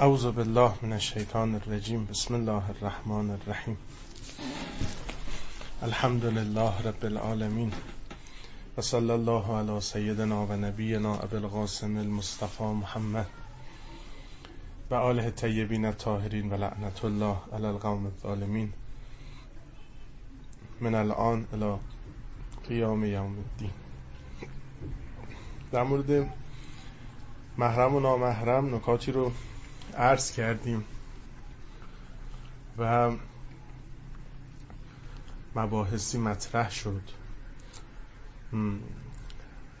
اعوذ بالله من الشیطان الرجیم. بسم الله الرحمن الرحیم. الحمد لله رب العالمین. و صلی الله علی سیدنا و نبینا ابو القاسم المصطفى محمد. و آله طیبین الطاهرین و لعنت الله علی القوم الظالمین. من الان الى قیام یوم الدین. در مورد محرم و نامحرم نکاتی رو عرض کردیم و مباحثی مطرح شد.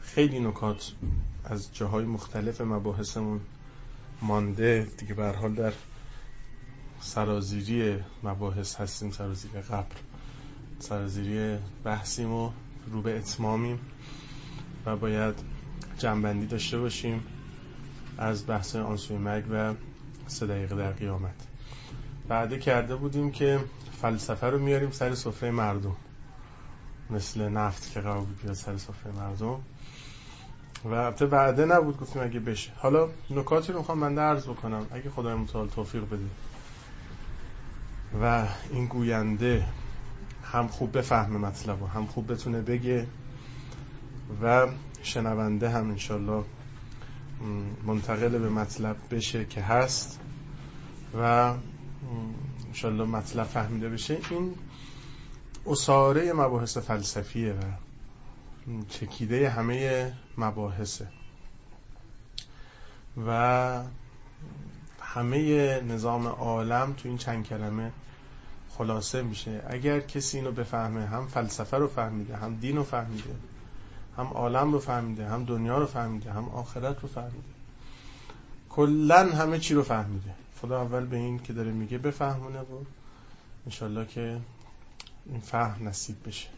خیلی نکات از جاهای مختلف مباحثمون مانده. دیگه به حال در سرازیری مباحث هستیم سرازیری قبر سرازیری بحثیم و رو به اتمامیم و باید جنبندی داشته باشیم از بحث آنسوی مرگ و سه دقیقه در قیامت. بعده کرده بودیم که فلسفه رو میاریم سر سفره مردم. مثل نفت که قرار بود سر سفره مردم. و البته بعده نبود گفتیم اگه بشه. حالا نکاتی رو می‌خوام من عرض بکنم. اگه خدای متعال توفیق بده. و این گوینده هم خوب بفهمه مطلب و هم خوب بتونه بگه و شنونده هم انشالله منتقل به مطلب بشه که هست و انشالله مطلب فهمیده بشه. این اصاره مباحث فلسفیه و چکیده همه مباحثه. و همه نظام عالم تو این چند کلمه خلاصه میشه. اگر کسی اینو بفهمه هم فلسفه رو فهمیده هم دین رو فهمیده هم عالم رو فهمیده هم دنیا رو فهمیده هم آخرت رو فهمیده. کلا همه چی رو فهمیده. خدا اول به این که داره میگه بفهمونه و انشالله که این فهم نصیب بشه.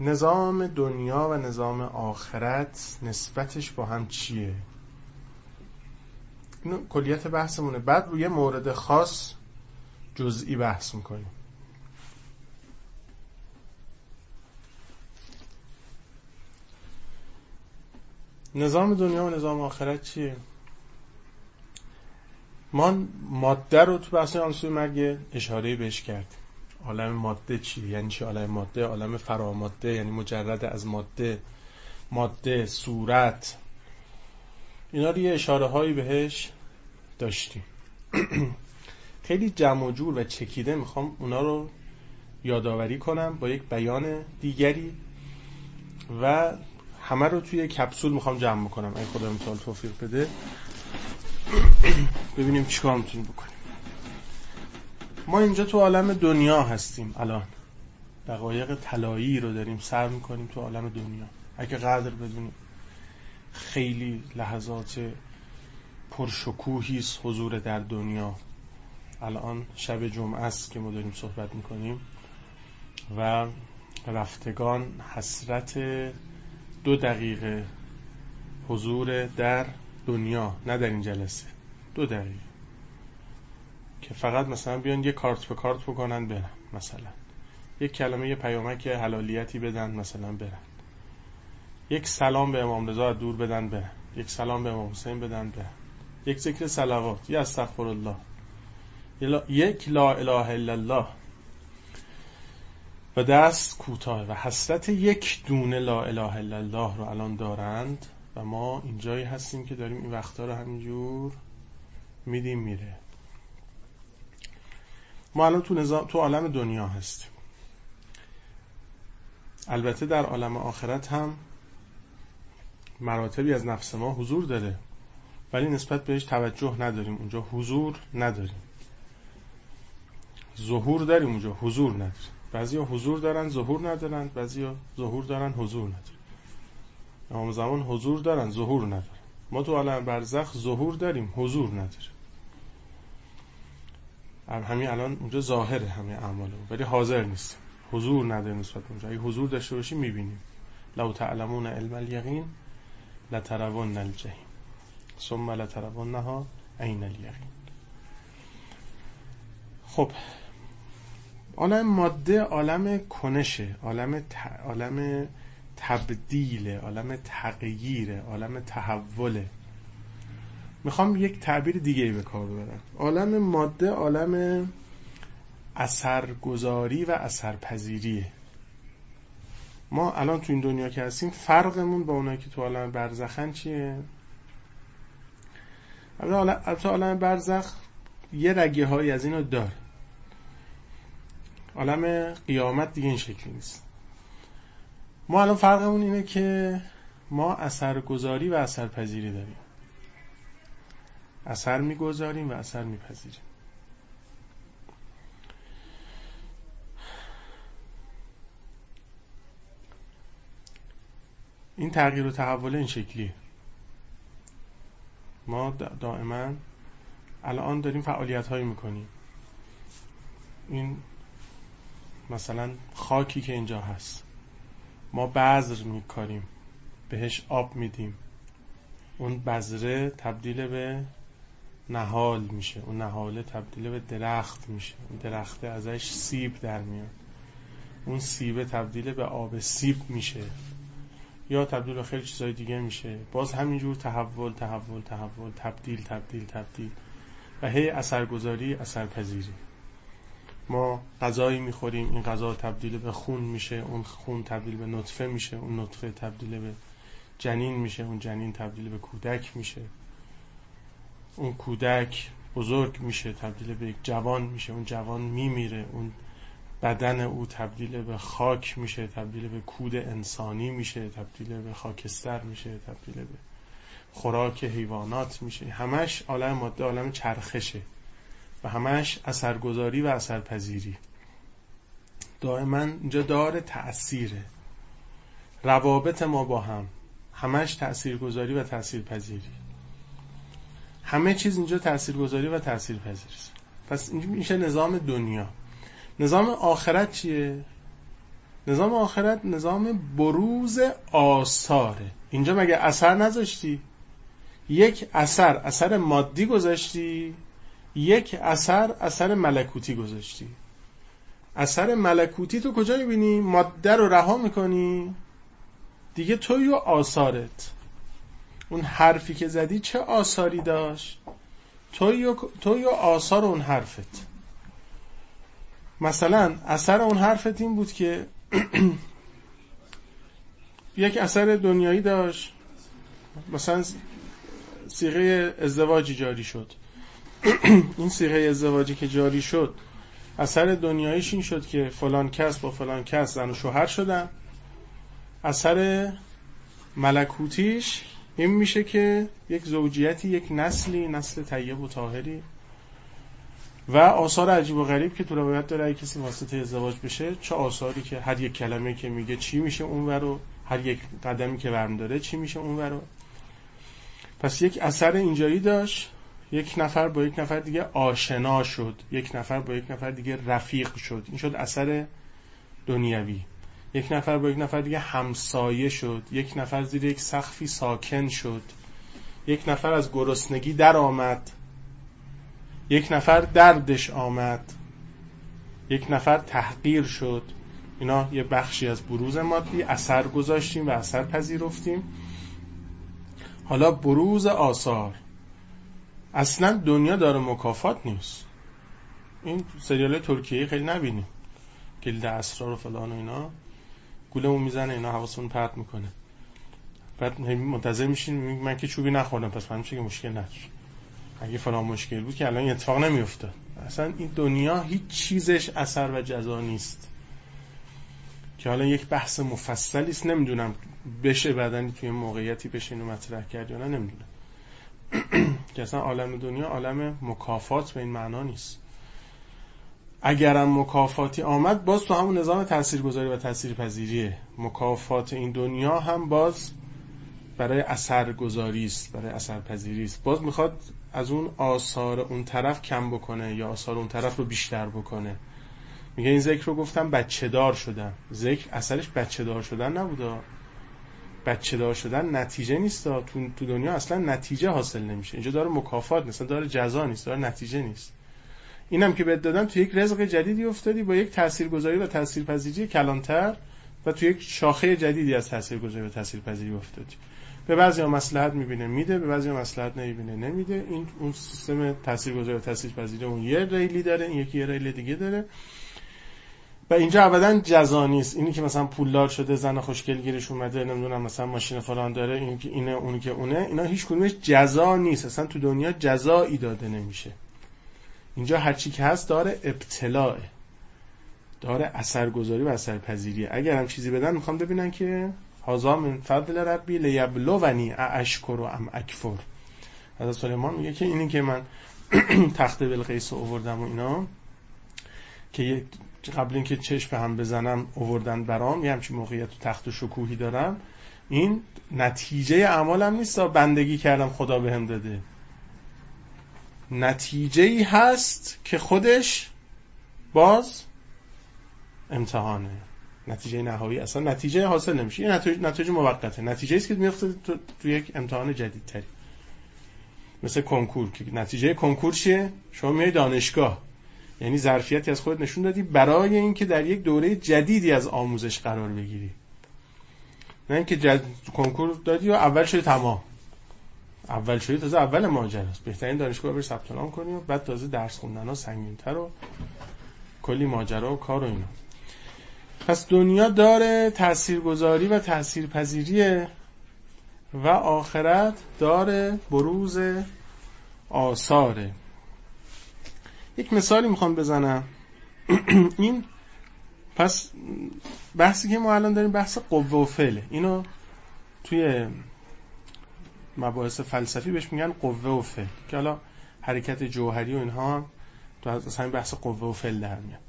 نظام دنیا و نظام آخرت نسبتش با هم چیه؟ اینو کلیت بحثمونه. بعد روی مورد خاص جزئی بحث می‌کنیم. نظام دنیا و نظام آخرت چیه؟ ما ماده رو تو بحث آنسوی مرگ اشاره بهش کردیم. عالم ماده چی؟ یعنی چی عالم ماده؟ عالم فراماده یعنی مجرد از ماده. ماده صورت. اینا رو یه اشاره هایی بهش داشتیم. خیلی جمع و جور و چکیده. می‌خوام اونا رو یادآوری کنم با یک بیان دیگری. و همه رو توی کپسول می‌خوام جمع کنم اگه خدا متعال توفیق بده. ببینیم چیکار می‌تونیم بکنیم. ما اینجا تو عالم دنیا هستیم الان. دقایق طلایی رو داریم سر می‌کنیم تو عالم دنیا. اگه قدر بدونیم. خیلی لحظات پرشکوهی حضور در دنیا. الان شب جمعه است که ما داریم صحبت می‌کنیم. و رفتگان حسرت دو دقیقه حضور در دنیا نه در این جلسه. دو دقیقه. که فقط مثلا بیان یه کارت به کارت بکنن برن مثلا. یک کلمه یه پیامک حلالیتی بدن مثلا برن. یک سلام به امام رضا دور بدن برن. یک سلام به امام حسین بدن برن. یک ذکر صلوات. یا استغفر الله. یک لا اله الا الله. و دست کوتاه و حسرت یک دونه لا اله الا الله رو الان دارند و ما اینجایی هستیم که داریم این وقتا رو همینجور میدیم میره. ما الان تو, نظام، تو عالم دنیا هستیم. البته در عالم آخرت هم مراتبی از نفس ما حضور داره ولی نسبت بهش توجه نداریم. اونجا حضور نداریم. ظهور داریم اونجا حضور نداریم. بعضی حضور دارن ظهور ندارن بعضی ظهور دارن حضور ندارن. امام زمان حضور دارن ظهور ندارن. ما تو عالم برزخ ظهور داریم حضور نداریم. همین الان اونجا ظاهره همه اعمالمون. ولی حاضر نیستیم. حضور نداریم نسبت اونجا. اگه حضور داشته باشیم می‌بینیم. لو تعلمون علم الیقین لترون الجحیم. ثم لترونها عین الیقین. خب عالم ماده عالم کنشه عالم. عالم تبدیل عالم تغییر عالم تحوله. می‌خوام یک تعبیر دیگه به کار ببرم. عالم ماده عالم اثرگذاری و اثرپذیریه. ما الان تو این دنیا که هستیم فرقمون با اونایی که تو عالم برزخن چیه؟ البته عالم برزخ یه رگه هایی از اینو داره. عالم قیامت دیگه این شکلی نیست. ما الان فرقمون اینه که ما اثرگذاری و اثرپذیری داریم. اثر می‌گذاریم و اثر میپذیریم. این تغییر و تحول این شکلیه. ما دائما الان داریم فعالیت هایی می‌کنیم. این مثلا خاکی که اینجا هست. ما بذر میکاریم. بهش آب میدیم. اون بذره تبدیل به نهال میشه. اون نهاله تبدیل به درخت میشه. اون درخته ازش سیب در میاد. اون سیبه تبدیل به آب سیب میشه. یا تبدیل به خیلی چیزای دیگه میشه. باز همینجور تحول تحول تحول تبدیل تبدیل تبدیل. و هی اثرگذاری اثرپذیری. ما غذایی می‌خوریم این غذا تبدیل به خون میشه اون خون تبدیل به نطفه میشه اون نطفه تبدیل به جنین میشه اون جنین تبدیل به کودک میشه. اون کودک بزرگ میشه تبدیل به یک جوان میشه اون جوان میمیره اون بدن او تبدیل به خاک میشه تبدیل به کود انسانی میشه تبدیل به خاکستر میشه تبدیل به خوراک حیوانات میشه. همش عالم ماده عالم چرخشه. و همش اثرگذاری و اثرپذیری. دائما اینجا داره تأثیره. روابط ما با هم. همش تأثیرگذاری و تأثیرپذیری. همه چیز اینجا تأثیرگذاری و تأثیرپذیری پس اینجا میشه نظام دنیا. نظام آخرت چیه؟ نظام آخرت نظام بروز آثاره. اینجا مگه اثر نذاشتی؟ یک اثر اثر مادی گذاشتی. یک اثر اثر ملکوتی گذاشتی. اثر ملکوتی تو کجا می‌بینی؟ ماده رو رها می‌کنی؟ دیگه توی و آثارت. اون حرفی که زدی چه آثاری داشت؟ توی و, توی آثار اون حرفت. مثلا اثر اون حرفت این بود که یک اثر دنیایی داشت. مثلا سیغه ازدواجی جاری شد. این سیغه ازدواجی که جاری شد اثر دنیاییش این شد که فلان کس با فلان کس زن و شوهر شدن. اثر ملکوتیش این میشه که یک زوجیتی یک نسلی نسل طیب و طاهری. و آثار عجیب و غریب که تو روایت داره کسی واسطه ازدواج بشه چه آثاری که هر یک کلمه که میگه چی میشه اون رو هر یک قدمی که برم داره چی میشه اون رو پس یک اثر اینجایی داشت یک نفر با یک نفر دیگه آشنا شد یک نفر با یک نفر دیگه رفیق شد این شد اثر دنیوی یک نفر با یک نفر دیگه همسایه شد یک نفر زیر یک سخفی ساکن شد یک نفر از گرسنگی در آمد یک نفر دردش آمد یک نفر تحقیر شد اینا یه بخشی از بروز مادی اثر گذاشتیم و اثر پذیرفتیم حالا بروز آثار اصلا دنیا داره مکافات نیست. این سریال ترکیه خیلی نبینیم. گلد اسرار و فلان و اینا. گولمون می‌زنه اینا حواسمون پرت می‌کنه. بعد منتظر میشین من که چوبی نخوردم پس من که مشکل نداره اگه فلان مشکل بود که الان اتفاق نمیافتاد. اصلا این دنیا هیچ چیزش اثر و جزا نیست. که حالا یک بحث مفصلی است نمی‌دونم بشه بعدن توی موقعیتی بشه اینو مطرح کرد یا نه نمی‌دونم. که اصلا عالم دنیا عالم مکافات به این معنا نیست. اگرم مکافاتی آمد باز تو همون نظام تاثیرگذاری و تاثیرپذیریه مکافات این دنیا هم باز برای اثرگذاری است برای اثرپذیری است. باز می‌خواد از اون آثار اون طرف کم بکنه یا آثار اون طرف رو بیشتر بکنه. میگه این ذکر رو گفتم بچه دار شدن ذکر اثرش بچه دار شدن نبوده. بچه دار شدن نتیجه نیست تو تو دنیا اصلا نتیجه حاصل نمیشه. اینجا داره مکافات مثلا داره جزا نیست داره نتیجه نیست. اینم که بهت دادم تو یک رزق جدیدی افتادی با یک تاثیرگذاری و تاثیرپذیری کلانتر و تو یک شاخه جدیدی از تاثیرگذاری و تاثیرپذیری افتادی. به بعضی ها مسلحت می‌بینه میده به بعضی ها مسلحت نمی‌بینه نمیده. این اون سیستم تاثیرگذاری و تاثیرپذیری اون یه ریلی داره این یکی یه ریل دیگه داره. و اینجا ابدا جزا نیست اینی که مثلا پولدار شده زن خوشگل گیرش اومده نمی‌دونم مثلا ماشین فلان داره این که اینه اونی که اونه اینا هیچ کدومش جزا نیست. اصلا تو دنیا جزایی داده نمیشه. اینجا هر چی که هست داره ابتلاعه. داره اثرگذاری و اثرپذیری اگر هم چیزی بدن می‌خوام ببینن که هازا من فضل ربی لیبلونی اشکر و ام اکفر. حضرت سلیمان میگه که اینی که من تخت بلقیس آوردم و اینا که قبل اینکه چشم به هم بزنم اووردن برام یه همچین موقعیت تو تخت و شکوهی دارم. این نتیجه اعمالم نیست بندگی کردم خدا بهم هم داده نتیجه ای هست که خودش باز امتحانه. نتیجه نهایی اصلا نتیجه حاصل نمیشه. این نتیجه, نتیجه موقته. نتیجه است که میفته تو, تو یک امتحان جدیدتری. مثل کنکور. که نتیجه کنکور چیه؟ شما میای دانشگاه. یعنی ظرفیتی از خودت نشون دادی برای اینکه در یک دوره جدیدی از آموزش قرار بگیری. نه اینکه جد... کنکور دادی و اول شده تمام. اول شده تازه اول ماجراست بهترین دانشگاه بری ثبت نام کنی و بعد تازه درس خوندن ها سنگین‌تر و کلی ماجرا و کار و اینا. پس دنیا داره تاثیرگذاری و تاثیرپذیری و آخرت داره بروز آثاره. یک مثالی می‌خوام بزنم. این پس بحثی که ما الان داریم بحث قوه و فعله. اینو توی مباحث فلسفی بهش میگن قوه و فعل که حالا حرکت جوهری و اینها تو از همین بحث قوه و فعل در میاد.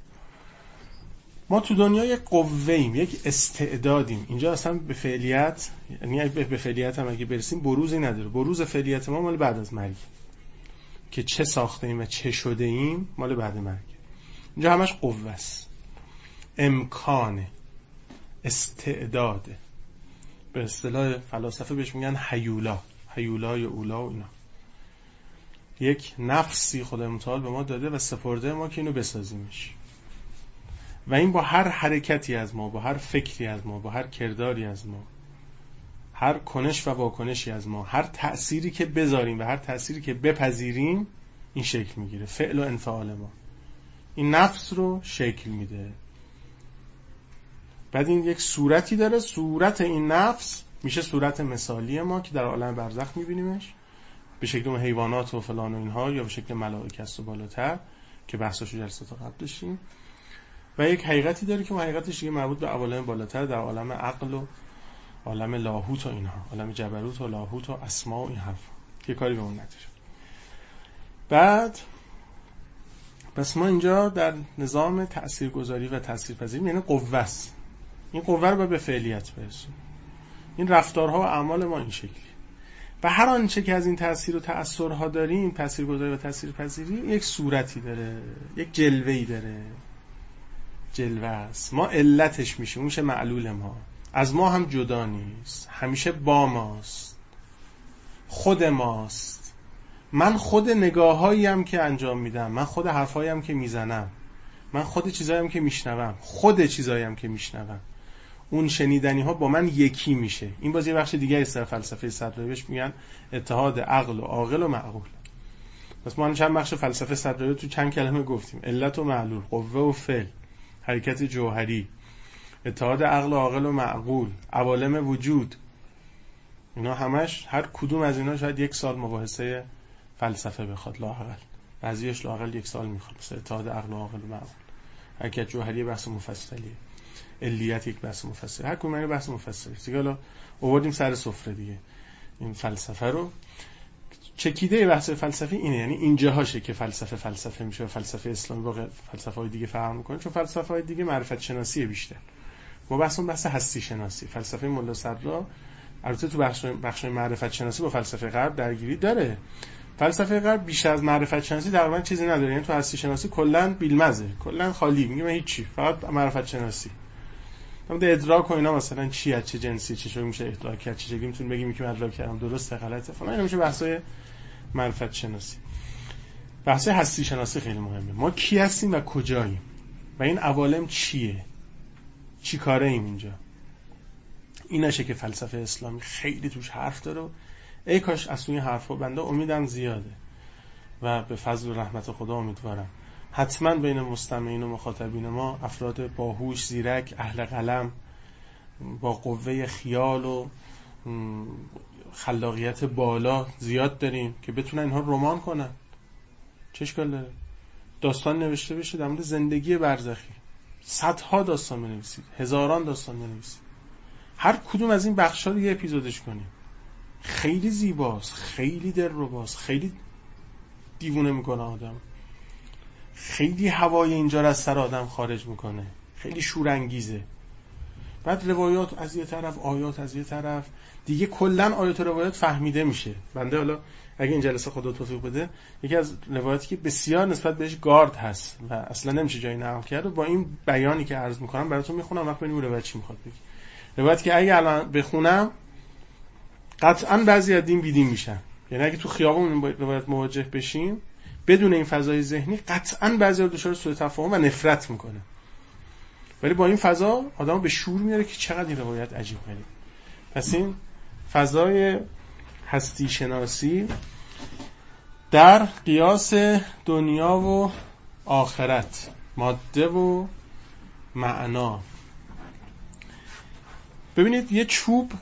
ما تو دنیا یک قوه ایم یک استعدادیم. اینجا اصلا به فعلیت یعنی به فعلیت هم اگه برسیم بروزی نداره. بروز فعلیت ما مال بعد از مرگ. که چه ساخته ایم و چه شده ایم مال بعد مرگ. اینجا همش قوه است. امکانه استعداده به اصطلاح فلاسفه بهش میگن حیولا حیولای اولا و اینا. یک نفسی خدا متعال به ما داده و سپرده ما که اینو بسازیمش. و این با هر حرکتی از ما با هر فکری از ما با هر کرداری از ما هر کنش و واکنشی از ما هر تأثیری که بذاریم و هر تأثیری که بپذیریم این شکل می‌گیره. فعل و انفعال ما. این نفس رو شکل میده. بعد این یک صورتی داره. صورت این نفس میشه صورت مثالی ما که در عالم برزخ میبینیمش. به شکل حیوانات و فلان و اینها یا به شکل ملائکه است و بالاتر که بحثاشو جلسات قبل داشتیم. و یک حقیقتی داره که اون حقیقتش دیگه مربوط به عوالم بالاتر در عالم عقل و عالم لاهوت و اینها. عالم جبروت و لاهوت و اسما و این حرف. که کاری به اون نداره بعد پس ما اینجا در نظام تاثیرگذاری و تاثیرپذیری یعنی قوه است این قوه رو به فعلیت برسونیم. این رفتارها و اعمال ما این شکلی و هر آنچه که از این تاثیر و تأثیرها داریم تاثیرگذاری و تاثیرپذیری یک صورتی داره یک جلوه‌ای داره. جلوه است. ما علتش میشه. میشه معلول ما. از ما هم جدا نیست. همیشه با ماست. خود ماست. من خود نگاه هم که انجام میدم. من خود حرفایی هم که می‌زنم. من خود چیزایی هم که میشنوم. خود چیزایی هم که میشنوم. اون شنیدنی ها با من یکی میشه. این باز یه بخش دیگه است فلسفه صدرایی بهش میگن اتحاد عقل و عاقل و معقول. پس ما چند بخش فلسفه صدرایی تو چند کلمه گفتیم. علت و معلول قوه و فعل حرکت جوهری. اتحاد عقل و عاقل و معقول عوالم وجود. اینا همش هر کدوم از اینا شاید یک سال مباحثه فلسفه بخواد لاقل بعضیش لاقل یک سال می‌خواد. مثل اتحاد عقل و عاقل و معقول. حرکت جوهری بحث مفصلیه. علیت یک بحث مفصل. هر کدوم بحث مفصلی. دیگه حالا آوردیم سر سفره دیگه. این فلسفه رو. چکیده بحث فلسفی اینه. یعنی اینجاهاشه که فلسفه فلسفه میشه و فلسفه اسلامی با فلسفه های دیگه فرق می‌کنه. چون فلسفه های دیگه معرفت شناسی بیشتر. ما بحث اون بحث هستی شناسی. فلسفه ملا صدرا البته تو بخش بخش معرفت شناسی با فلسفه غرب درگیری داره. فلسفه غرب بیشتر از معرفت شناسی تقریبا چیزی نداره. یعنی تو هستی شناسی کلا بیلمزه کلا خالی. میگه من هیچی فقط معرفت شناسی. اما ادراک و اینا مثلا چی از چه جنسی چه میشه ادراک کرد چه چجوری می‌تونیم بگیم که ادراک کردم درسته غلطه فلان. اینا میشه بحثای معرفت شناسی. بحث هستی شناسی خیلی مهمه. ما کی هستیم و کجاییم؟ و این عوالم چیه؟ چی کاره ایم اینجا ایناشه که فلسفه اسلامی خیلی توش حرف داره ای کاش از اون حرفا بنده امیدم زیاده و به فضل و رحمت خدا امیدوارم. حتما بین مستمعین و مخاطبین ما افراد باهوش زیرک اهل قلم با قوه خیال و خلاقیت بالا زیاد داریم که بتونن اینها رمان کنن. چه داره؟ داستان نوشته بشه در مورد زندگی برزخی. صدها داستان بنویسید هزاران داستان بنویسید. هر کدوم از این بخش رو یه اپیزودش کنیم. خیلی زیباست خیلی دلرباست خیلی دیوونه می‌کنه آدم. خیلی هوای اینجا رو از سر آدم خارج می‌کنه. خیلی شورانگیزه. بعد روایات از یه طرف آیات از یه طرف. دیگه کلا آیات و روایات فهمیده میشه. بنده حالا اگه این جلسه خدا توفیق بده یکی از روایاتی که بسیار نسبت بهش گارد هست و اصلا نمیشه جایی نقل کرد و با این بیانی که عرض می‌کنم براتون می‌خونم وقت ببینیم روایت چی می‌خواد بگی روایت که اگه الان بخونم قطعا بعضی از دین بیدین میشن. یعنی اگه تو خیابون روایت مواجه بشیم بدون این فضای ذهنی قطعا بعضی از دچار سوء تفاهم و نفرت می‌کنه ولی با این فضا آدم به شور میاره که چقدر این روایت عجیب غریب. پس این فضای هستی شناسی در قیاس دنیا و آخرت ماده و معنا. ببینید یه چوب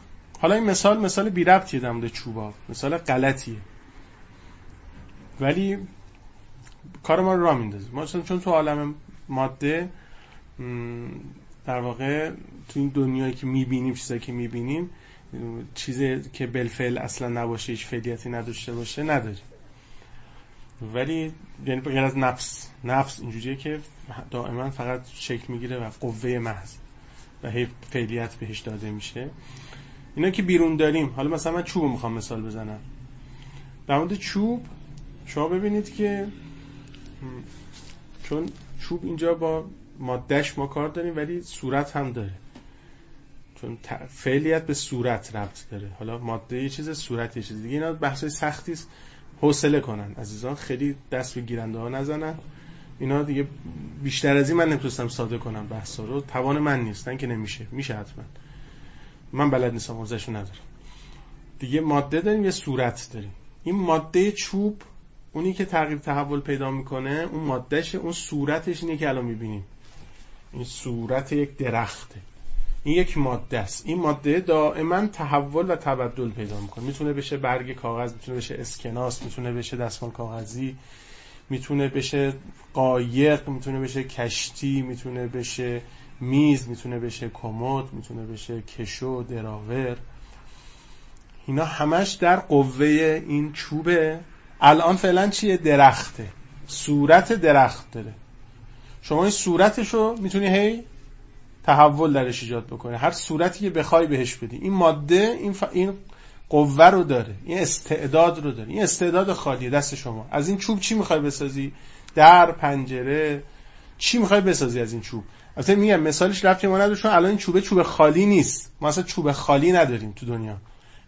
حالا این مثال مثال بی ربطیه در مورد چوبا مثال غلطیه. ولی کار ما رو را میندازه. ما چون تو عالم ماده در واقع تو این دنیایی که می‌بینیم چیزایی که می‌بینیم چیزی که بالفعل اصلا نباشه هیچ فعلیتی نداشته باشه نداریم. ولی یعنی غیر از نفس نفس اینجوریه که دائما فقط شکل می‌گیره و قوه محض و هی فعلیت بهش داده میشه. اینا که بیرون داریم حالا مثلا من چوب می‌خوام مثال بزنم. در مورد چوب شما ببینید که چون چوب اینجا با مادهش ما کار داریم ولی صورت هم داره. چون فعلیت به صورت ربط داره. حالا ماده یه چیز صورت یه چیز. دیگه اینا بحثای سختی است. حوصله کنن عزیزان. خیلی دست به گیرنده ها نزنن. اینا دیگه بیشتر از این من نمی‌تونستم ساده کنم بحثا رو. توان من نیستن که نمیشه. میشه حتما. من بلد نیستم حوزهشو ندارم. دیگه ماده داریم یه صورت داریم. این ماده چوب اونی که تغییر تحول پیدا می‌کنه اون مادهش اون صورتش اینه که الان می‌بینیم. این صورت یک درخته. این یک ماده است. این ماده دائما تحول و تبدل پیدا می‌کنه. می‌تونه بشه برگ کاغذ می‌تونه بشه اسکناس می‌تونه بشه دستمال کاغذی می‌تونه بشه قایق می‌تونه بشه کشتی می‌تونه بشه میز می‌تونه بشه کمد می‌تونه بشه کشو دراور. اینا همش در قوه این چوبه. الان فعلا چیه؟ درخته. صورت درخت داره. شما این صورتش رو می‌تونی هی تحول درش ایجاد بکنی. هر صورتی که بخوای بهش بدی. این ماده این, ف... این قوه رو داره. این استعداد رو داره. این استعداد خالیه دست شما. از این چوب چی می‌خوای بسازی؟ در پنجره. چی می‌خوای بسازی از این چوب؟ البته میگم مثالش رفتی ما نداره الان این چوبه چوب خالی نیست. ما اصلا چوب خالی نداریم تو دنیا.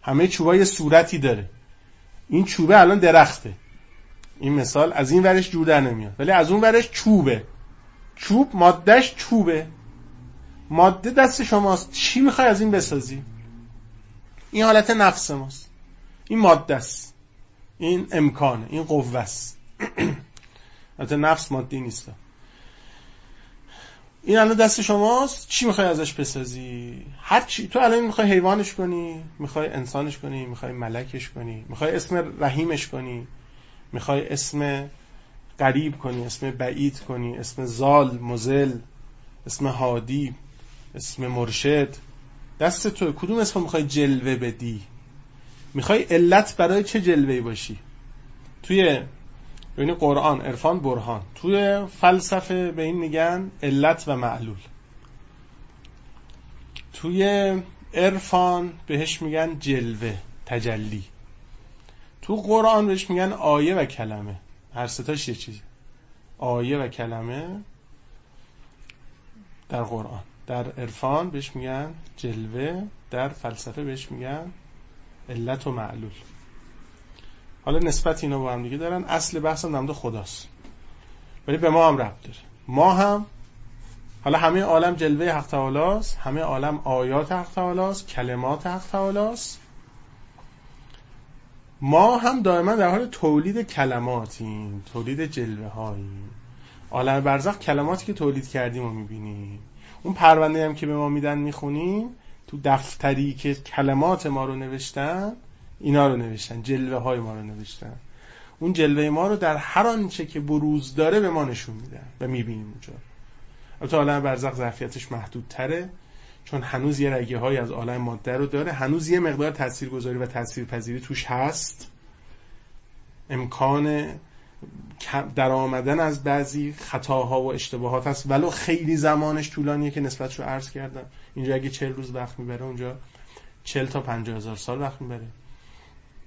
همه چوبا یه صورتی داره. این چوبه الان درخته. این مثال از این ورش جور در نمیاد. ولی از اون ورش چوبه. چوب مادهش چوبه. ماده دست شماست. چی می‌خوای از این بسازی؟ این حالت نفس ماست. این ماده است. این امکانه. این قوه است. البته نفس مادی نیست. این الان دست شماست. چی می‌خوای ازش بسازی؟ هر چی. تو الان می‌خوای حیوانش کنی می‌خوای انسانش کنی می‌خوای ملکش کنی می‌خوای اسم رحیمش کنی می‌خوای اسم قریب کنی اسم بعید کنی اسم زال مزل اسم هادی اسم مرشد. دست تو کدوم اسم می‌خوای جلوه بدی؟ می‌خوای علت برای چه جلوه باشی؟ توی یعنی قرآن عرفان برهان. توی فلسفه به این میگن علت و معلول. توی عرفان بهش میگن جلوه تجلی. تو قرآن بهش میگن آیه و کلمه. هر ستاش یه چیزی آیه و کلمه در قرآن. در عرفان بهش میگن جلوه در فلسفه بهش میگن علت و معلول. حالا نسبت اینا با هم دیگه دارن. اصل بحث هم نمده خداست. ولی به ما هم ربط داره. ما هم حالا همه عالم جلوه حق تعالی همه عالم آیات حق تعالی کلمات حق تعالی ما هم دائما در حال تولید کلماتیم تولید جلوه هاییم عالم برزخ کلماتی که تولید کردیم رو می‌بینیم. اون پرونده هم که به ما میدن می‌خونیم تو دفتری که کلمات ما رو نوشتن اینا رو نوشتن جلوه های ما رو نوشتن. اون جلوه ما رو در هر آنچه که بروز داره به ما نشون میدن و می‌بینیم اونجا. البته عالم برزخ ظرفیتش محدودتره. چون هنوز یه رگه های از عالم ماده رو داره هنوز یه مقدار تاثیرگذاری و تاثیرپذیری توش هست. امکان در آمدن از بعضی خطاها و اشتباهات هست ولو خیلی زمانش طولانیه که نسبت رو عرض کردم. اینجا اگه چل روز وقت می‌بره اونجا چل تا پنجاه هزار سال وقت می‌بره.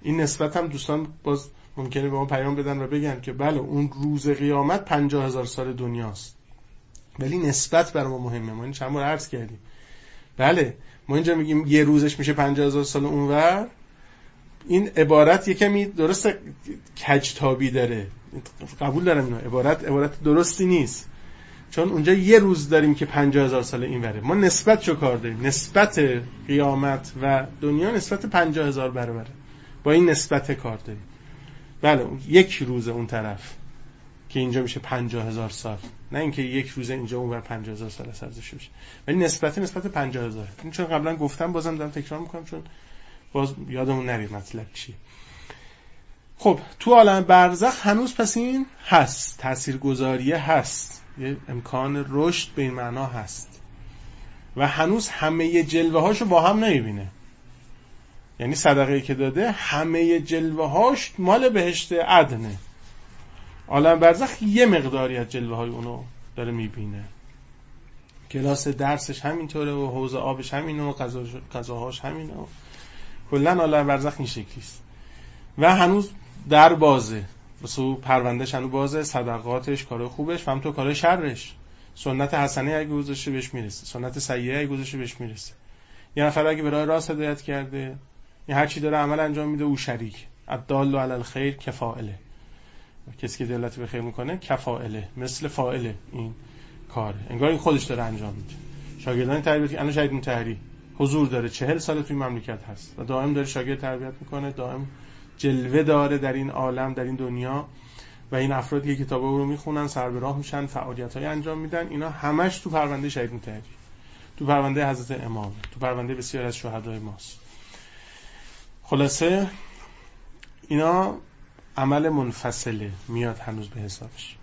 این نسبت هم دوستان باز ممکنه به ما پیام بدن و بگن که بله اون روز قیامت پنجاه هزار سال دنیاست. ولی نسبت بر ما مهمه. ما این چند بار عرض کردیم. بله. ما اینجا میگیم یه روزش میشه پنجاه هزار سال اونور. این عبارت یه کمی درست کجتابی داره. قبول دارم اینو. عبارت عبارت درستی نیست. چون اونجا یه روز داریم که پنجاه هزار سال این وره ما نسبت چو کار داریم؟ نسبت قیامت و دنیا نسبت پنجاه هزار برابره. با این نسبت کار داریم. بله یک روز اون طرف. که اینجا میشه پنجاه هزار سال. نه اینکه یک روز اینجا اون بر پنجاه هزار سال سرزش بشه ولی نسبت نسبت پنجاه هزار. چون قبلا گفتم بازم دارم تکرار می‌کنم چون باز یادمون نرید مطلب چیه. خب تو عالم برزخ هنوز پس این هست. تاثیرگذاریه هست. یه امکان رشد به این معنا هست. و هنوز همه جلوه هاشو با هم نمی‌بینه. یعنی صدقه که داده همه جلوه هاش مال بهشت عدنه. عالم برزخ یه مقداری از جلوه های اونو داره می‌بینه. کلاس درسش همینطوره و حوض آبش همینه و غذاهاش همینه و کلا عالم برزخ این شکلیست. و هنوز در بازه. واسه پروندهش هنوز بازه. صدقاتش کار خوبش و تو کار شرش. سنت حسنه اگه گذاشته بهش می‌رسه. سنت سیئه اگه گذاشته بهش می‌رسه. یه نفر اگه به راه راست هدایت کرده یه هر چی داره عمل انجام میده او شریک. الدال علی الخیر کفائله کسی که دلت به خیر می‌کنه کفائله مثل فائله این کار. انگار این خودش داره انجام میده. شاگردان تربیتی انا شاید متحری حضور داره. چهل سال توی مملکت هست و دائم داره شاگرد تربیت می‌کنه دائم جلوه داره در این عالم در این دنیا و این افرادی که کتاب رو می‌خونن سر به راه میشن فعالیت های انجام میدن. اینا همش تو پرونده شهید متحری تو پرونده حضرت امام تو پرونده بسیار از شهدای ماست. خلاصه اینا عمل منفصله میاد هنوز به حسابش.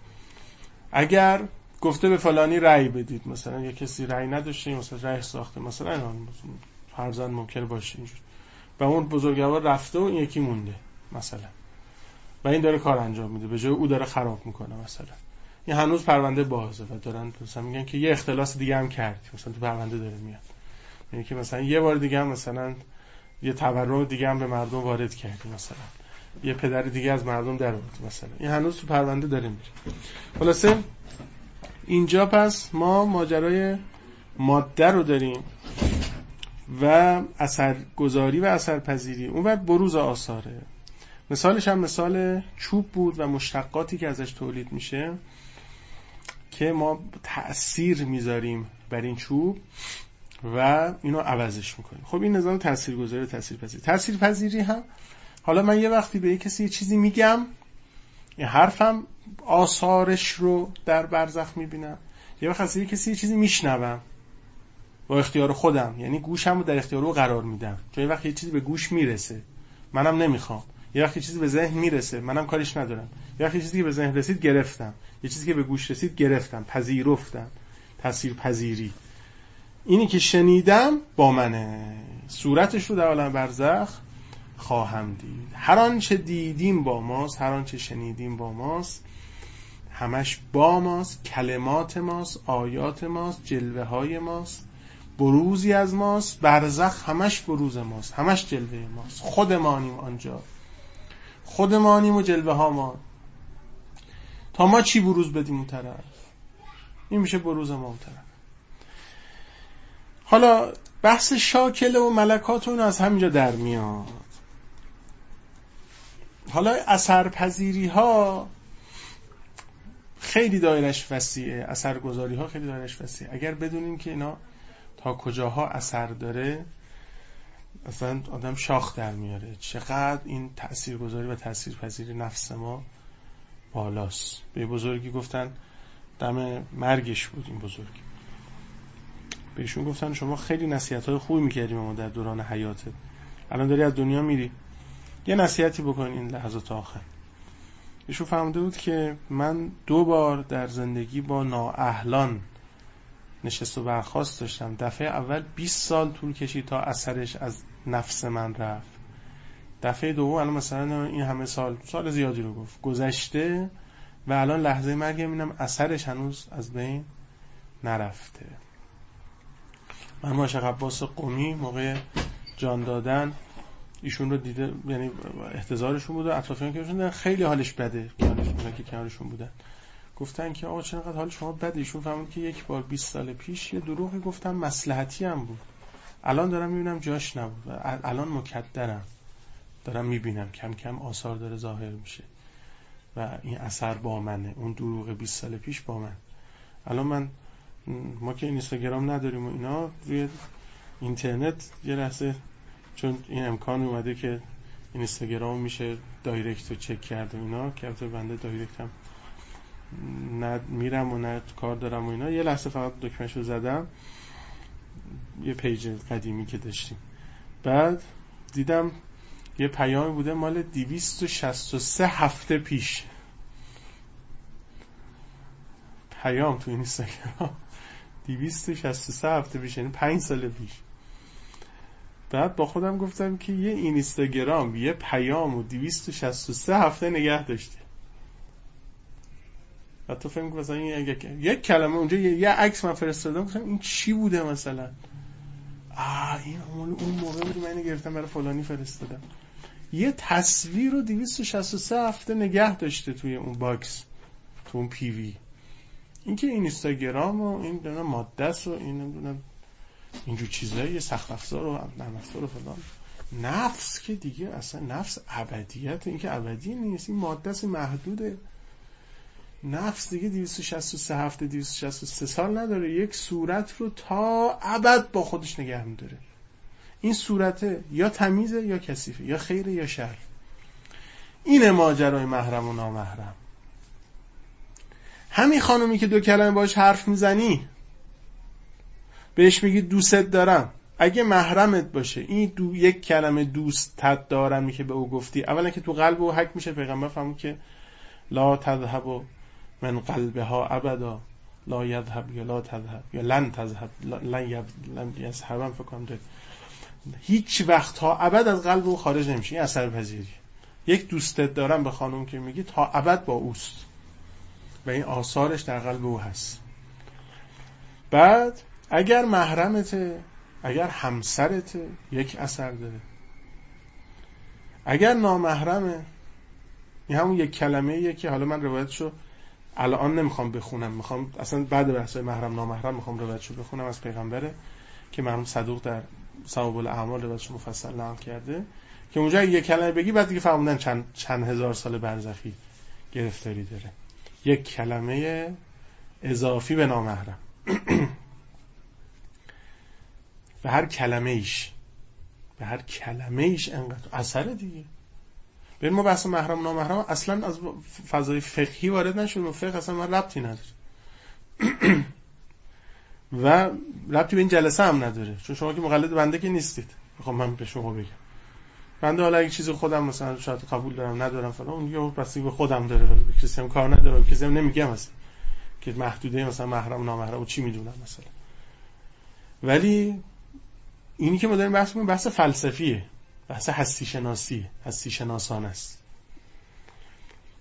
اگر گفته به فلانی رأی بدید مثلا یه کسی رأی نداشته مثلا رأی ساخته مثلا فرزند ممکن باشه اینجور و اون بزرگوار رفته و این یکی مونده مثلا. و این داره کار انجام میده به جای او داره خراب می‌کنه مثلا. این هنوز پرونده بازه و دارن مثلا میگن که یه اختلاس دیگه هم کرد مثلا تو پرونده داره میاد. یعنی که مثلا یه بار دیگه هم مثلا یه تورم دیگه هم به مردم وارد کردی مثلا. یه پدر دیگه از مردم در مثلا. این هنوز تو پرونده داره میره. خلاصه اینجا پس ما ماجرای ماده رو داریم و اثرگذاری و اثرپذیری. اون بعد بروز آثاره. مثالش هم مثال چوب بود و مشتقاتی که ازش تولید میشه که ما تأثیر می‌ذاریم بر این چوب و اینو عوضش می‌کنیم. خب این نظام تاثیرگذاری و تاثیرپذیری تاثیرپذیری هم حالا من یه وقتی به یه کسی یه چیزی میگم این حرفم آثارش رو در برزخ می‌بینم. یه وقت یه کسی یه چیزی میشنوم. با اختیار خودم. یعنی گوشم رو در اختیار رو قرار میدم. چون یه وقت یه چیزی به گوش می‌رسه. منم نمی‌خوام. یه وقت یه چیزی به ذهن می‌رسه. منم کارش ندارم. یه وقت یه چیزی که به ذهن رسید گرفتم. یه چیزی که به گوش رسید گرفتم. پذیرفتم. تاثیر پذیری. اینی که شنیدم با منه. صورتش رو در عالم برزخ خواهم دید. هر آنچه دیدیم با ماست هر آنچه شنیدیم با ماست همش با ماست کلمات ماست آیات ماست جلوه های ماست بروزی از ماست برزخ همش بروز ماست همش جلوه ماست. خودمانیم آنجا. خودمانیم و جلوه ها ما. تا ما چی بروز بدیم اون طرف؟ این میشه بروز ما اون طرف. حالا بحث شاکله و ملکات اون از همینجا در میاد. حالا اثرپذیری ها خیلی دایرش وسیعه. اثرگذاری ها خیلی دایرش وسیعه. اگر بدونیم که اینا تا کجاها اثر داره اصلا آدم شاخ در میاره. چقدر این تاثیرگذاری و تاثیرپذیری نفس ما بالاست. به بزرگی گفتن دم مرگش بود این بزرگی. بهشون گفتن شما خیلی نصیحت های خوبی می‌کردی ما در دوران حیاتت الان داری از دنیا میری. یه نصیحتی بکن این لحظات آخر. ایشون فهمده بود که من دو بار در زندگی با نااهلان نشست و برخواست داشتم. دفعه اول 20 سال طول کشید تا اثرش از نفس من رفت. دفعه دوم الان مثلا این همه سال سال زیادی رو گفت. گذشته و الان لحظه مرگ اینم اثرش هنوز از بین نرفته. من ما عباس قومی موقع جان دادن ایشون رو دیده یعنی احتضارشون بود و اطرافیان که بودن خیلی حالش بده کنارش بودن که کنارشون بودن. گفتن که آقا چقدر حال شما بده؟ ایشون فهمید که یک بار 20 سال پیش یه دروغی گفتم مصلحتی هم بود. الان دارم می‌بینم جاش نبود. الان مکدرم. دارم می‌بینم. کم کم آثار داره ظاهر میشه. و این اثر با منه. اون دروغ 20 سال پیش با من. الان من ما که اینستاگرام نداریم و اینا روی اینترنت یه لحظه چون این امکان اومده که اینستاگرام میشه دایرکت رو چک کرد و اینا که بنده دایرکت هم نه میرم و نه کار دارم و اینا. یه لحظه فقط دکمهش رو زدم. یه پیج قدیمی که داشتیم. بعد دیدم یه پیامی بوده مال 263 هفته پیش. پیام تو اینستاگرام. 263 هفته پیش یعنی 5 سال پیش. بعد با خودم گفتم که یه اینستاگرام یه پیام و 263 هفته نگه داشته. و تو فکر مثلا یک, یک کلمه اونجا یه, عکس من فرستادم گفتم این چی بوده مثلا؟ آه این اون موقع بود من گرفتم برای فلانی فرستادم. یه تصویر رو 263 هفته نگه داشته توی اون box تو اون PV اینکه این اینستاگرام و این ماده و این نمی‌دونم اینجور چیزایی سخت افزار و نرم افزار و فلان. نفس که دیگه اصلا نفس ابدیت این که ابدی نیست این ماده محدوده. نفس دیگه 263 هفته 263 سال نداره. یک صورت رو تا ابد با خودش نگه میداره. این صورت یا تمیزه یا کثیفه یا خیره یا شر. این ماجرای محرم و نامحرم. همین خانومی که دو کلمه باش حرف می‌زنی بهش میگی دوستت دارم. اگه محرمت باشه. این دو یک کلمه دوستت دارم که به او گفتی. اولا که تو قلب او حک میشه. پیغمبر فهمون که لا تذهب من قلبها ابدا. لا یذهب یا لا تذهب یا لن تذهب. لن یذهب فکر کنم هیچ وقت تا ابد از قلب او خارج نمیشه. این اثر پذیری. یک دوستت دارم به خانم که میگی تا ابد با اوست. و این آثارش در قلب او هست. بعد اگر محرمته اگر همسرته یک اثر داره. اگر نامحرمه این همون یک کلمه که حالا من روایتشو الان نمی‌خوام بخونم. می‌خوام اصلا بعد بحث محرم نامحرم می‌خوام روایتشو بخونم از پیغمبره که مرحوم صدوق در ثواب الاعمال روایتش مفصل نقل کرده که اونجا یک کلمه بگی بعد دیگه فهموندن چند, چند هزار سال برزخی گرفتاری داره. یک کلمه اضافی به نامحرم. به هر کلمه ایش به هر کلمه ایش انقدر اثر دیگه. ببین ما بحث محرم نامحرم اصلا از فضای فقهی وارد نشد. و فقه اصلا من ربطی نداره. و ربطی به این جلسه هم نداره. چون شما که مقلد بنده که نیستید. می‌خوام من به شما بگم. بنده حالا اگه چیز خودم مثلا شاید قبول دارم ندارم فلان اون یه بستگی به خودم داره ولی کسی هم کار نداره کسی هم نمیگم مثلا که محدوده مثلا محرم نامحرم و چی می‌دونم مثلا. ولی اینی که ما داریم بحث می‌کنیم بحث فلسفیه. بحث هستی شناسی هستی شناسان است.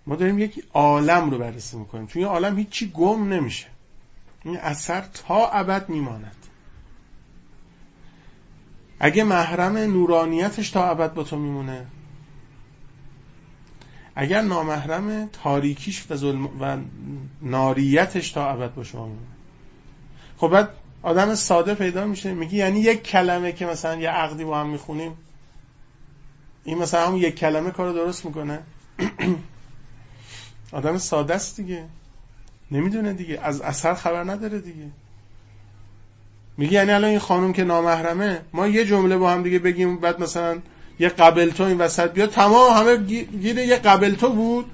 ما داریم یک عالم رو بررسی می‌کنیم. چون این عالم هیچی گم نمیشه. این اثر تا ابد میماند. اگه محرم نورانیتش تا ابد با تو میمونه اگر نامحرم تاریکیش و, ظلم و ناریتش تا ابد با شما میمونه. خب بعد آدم ساده پیدا میشه میگه یعنی یک کلمه که مثلا یه عقدی با هم می‌خونیم این مثلا همون یک کلمه کار درست می‌کنه. آدم ساده است دیگه. نمی‌دونه دیگه. از اثر خبر نداره دیگه. میگه یعنی الان این خانم که نامحرمه ما یه جمله با هم دیگه بگیم بعد مثلا یه قبل تو این وسط بیاد. تمام همه گیر یه قبل تو بود.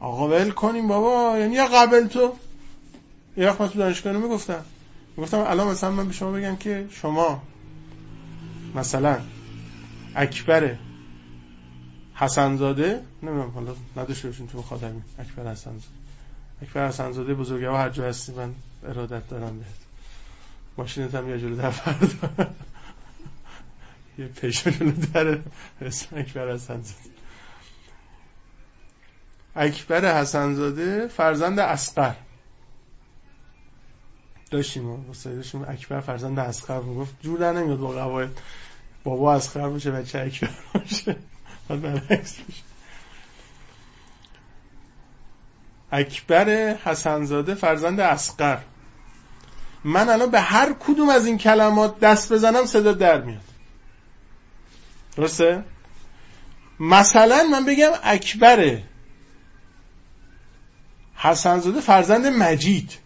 آقا ول کنیم بابا. یعنی یه قبل تو یه وقت تو دانشگاه می‌گفتم. می‌گفتم الان مثلا من به شما بگم که شما مثلا اکبر حسنزاده نمی‌دونم حالا نداشته باشین تو خاطر اکبر حسنزاده. اکبر حسنزاده بزرگوار هر جا هستی من ارادت دارم بهت. ماشینت هم یه جلو در فردا. یه پیش جلو در اسم اکبر حسنزاده. اکبر حسنزاده فرزند اسقر داشتیم و داشتیم. اکبر فرزند اسقر گفت جور در نمیاد با قواعد. بابا اسقر باشه بچه اکبر باشه. بعد برعکس بشه اکبر حسنزاده فرزند اسقر. من الان به هر کدوم از این کلمات دست بزنم صدا در میاد. درسته؟ مثلا من بگم اکبر حسنزاده فرزند مجید.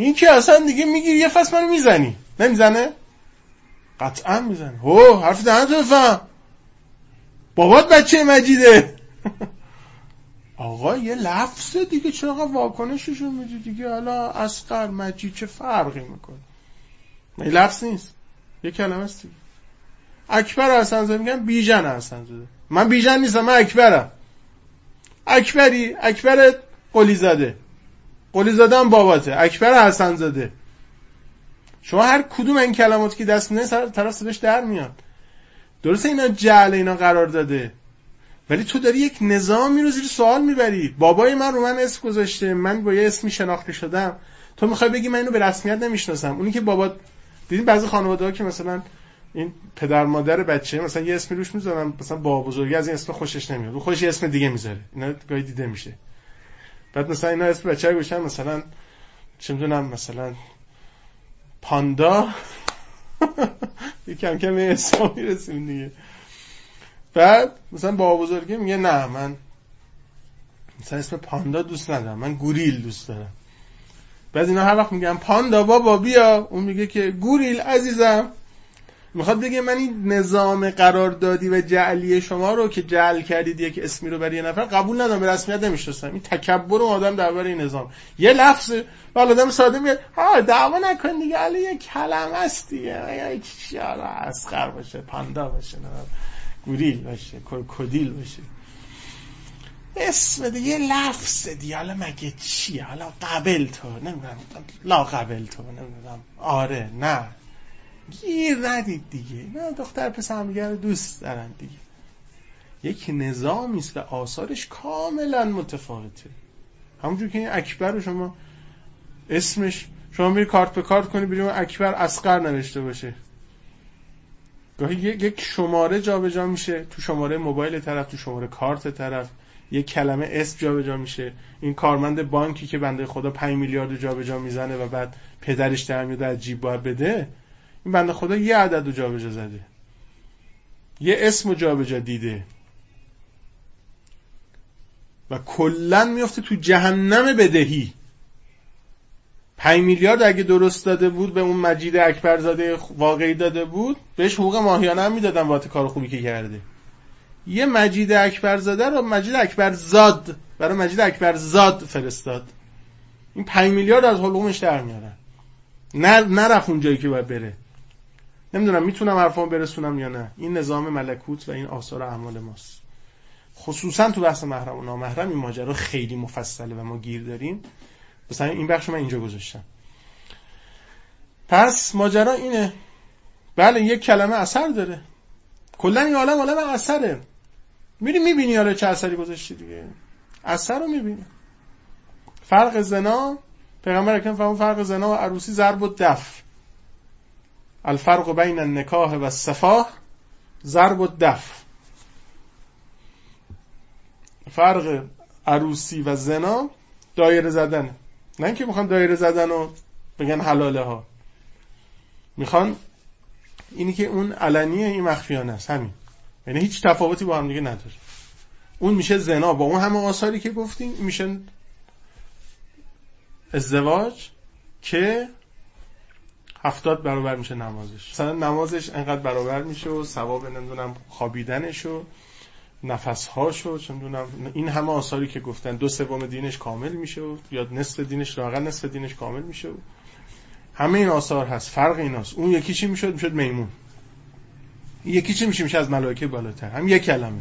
این که اصلا دیگه میگی یه فصل منو می‌زنی. نمی‌زنه؟ قطعا می‌زنه. هو حرف دهنتو بفهم. بابات بچه مجیده. آقا یه لفظ دیگه چرا واکنششون میدی؟ دیگه حالا اسقر مجید چه فرقی می‌کنه؟ این لفظ نیست. یه کلمه است دیگه. اکبر حسن میگن بیژن زاده من بیژن نیستم من اکبرم. اکبری اکبر قلی زاده قلی زاده هم باباته اکبر حسن زاده شما هر کدوم این کلمات که دست نه طرف صداش در میاد. درسته اینا جعل اینا قرار داده. ولی تو داری یک نظامی رو زیر سوال می‌بری. بابای من رو من اسم گذاشته. من با یه اسمی شناخته شدم. تو می‌خوای بگی من اینو به رسمیت نمی‌شناسم. اونی که بابا دیدین بعضی خانواده ها که مثلا این پدر مادر بچه مثلا یه اسمی روش می‌ذارن. مثلا با بزرگی از این اسم خوشش نمیاد. اون خوش یه اسم دیگه می‌ذاره. اینا گاهی دیده میشه. بعد مثلا اینا اسم بچه گوشن مثلا چه می‌دونم مثلا پاندا. کم کم اسم می‌رسیم دیگه. بعد مثلا با بزرگی میگه نه من مثلا اسم پاندا دوست ندارم من گوریل دوست دارم. بعد اینا هر وقت میگن پاندا بابا بیا اون میگه که گوریل عزیزم. می‌خواد بگه من این نظام قراردادی و جعلی شما رو که جعل کردید یک اسمی رو برای یه نفر قبول ندارم به رسمیت نمی‌شناسم. این تکبر آدم درباره این نظام. یه لفظ ولی آدم ساده میاد ها دعوا نکن دیگه علی یه کلمه است دیگه. چی اسخر باشه پاندا باشه گوریل باشه کدیل باشه. اسم دیگه یه لفظ دیگه. حالا مگه چیه؟ حالا قبل تو نمی‌دونم لا قبل تو نمی‌دونم. آره نه. گیر ندید دیگه. نه دختر پسر همدیگه دوست دارن دیگه. یک نظامی است و آثارش کاملا متفاوته. همونجور که این اکبر شما اسمش شما میری کارت به کارت کنی بریم اکبر اسقر نوشته باشه. گاهی یک شماره جابجا جا میشه تو شماره موبایل طرف تو شماره کارت طرف. یک کلمه اسم جابجا جا میشه. این کارمند بانکی که بنده خدا 5 میلیارد جابجا جا می‌زنه و بعد پدرش در میاد از جیب باید بده این بنده خدا یه عدد رو جابجا زده. یه اسم رو جابجا دیده. و کلا میفته تو جهنم بدهی. 5 میلیارد اگه درست داده بود به اون مجید اکبرزاده واقعی داده بود بهش حقوق ماهیانه هم می‌دادن کار خوبی که کرده. یه مجید اکبرزاده رو مجید اکبرزاد برای مجید اکبرزاد فرستاد. این 5 میلیارد از حلقومش در میارن. نرفت اون جایی که باید بره. نمی‌دونم می‌تونم حرفام برسونم یا نه. این نظام ملکوت و این آثار اعمال ماست. خصوصا تو بحث محرم و نامحرم این ماجرا خیلی مفصله و ما گیر داریم. مثلا این بخش من اینجا گذاشتم. پس ماجرا اینه. بله یک کلمه اثر داره. کلا این عالم عالم اثره. میری می‌بینی حالا چه اثری گذاشتی دیگه. اثر رو می‌بینی. فرق زنا پیغمبر اکرم فرق زنا و عروسی ضرب و دف. الفرق بین النکاح و الصفاح ضرب و دف فرق عروسی و زنا دایره زدنه نه اینکه می‌خوان دایره زدن و بگن حلاله ها. می‌خوان اینی که اون علنیه این مخفیانه است همین. یعنی هیچ تفاوتی با هم دیگه نداره. اون میشه زنا. با اون همه آثاری که گفتیم میشه ازدواج که هفتاد برابر میشه نمازش. مثلا نمازش انقدر برابر میشه و ثواب نمی‌دونم خوابیدنش و نفسهاش و چون این همه آثاری که گفتن دو سوم دینش کامل میشه و یا نصف دینش لاغر نصف دینش کامل میشه و همه این آثار هست فرق ایناست اون یکی چی می‌شد؟ می‌شد میمون. یکی چی میشه میشه از ملائکه بالاتر. هم یک کلمه.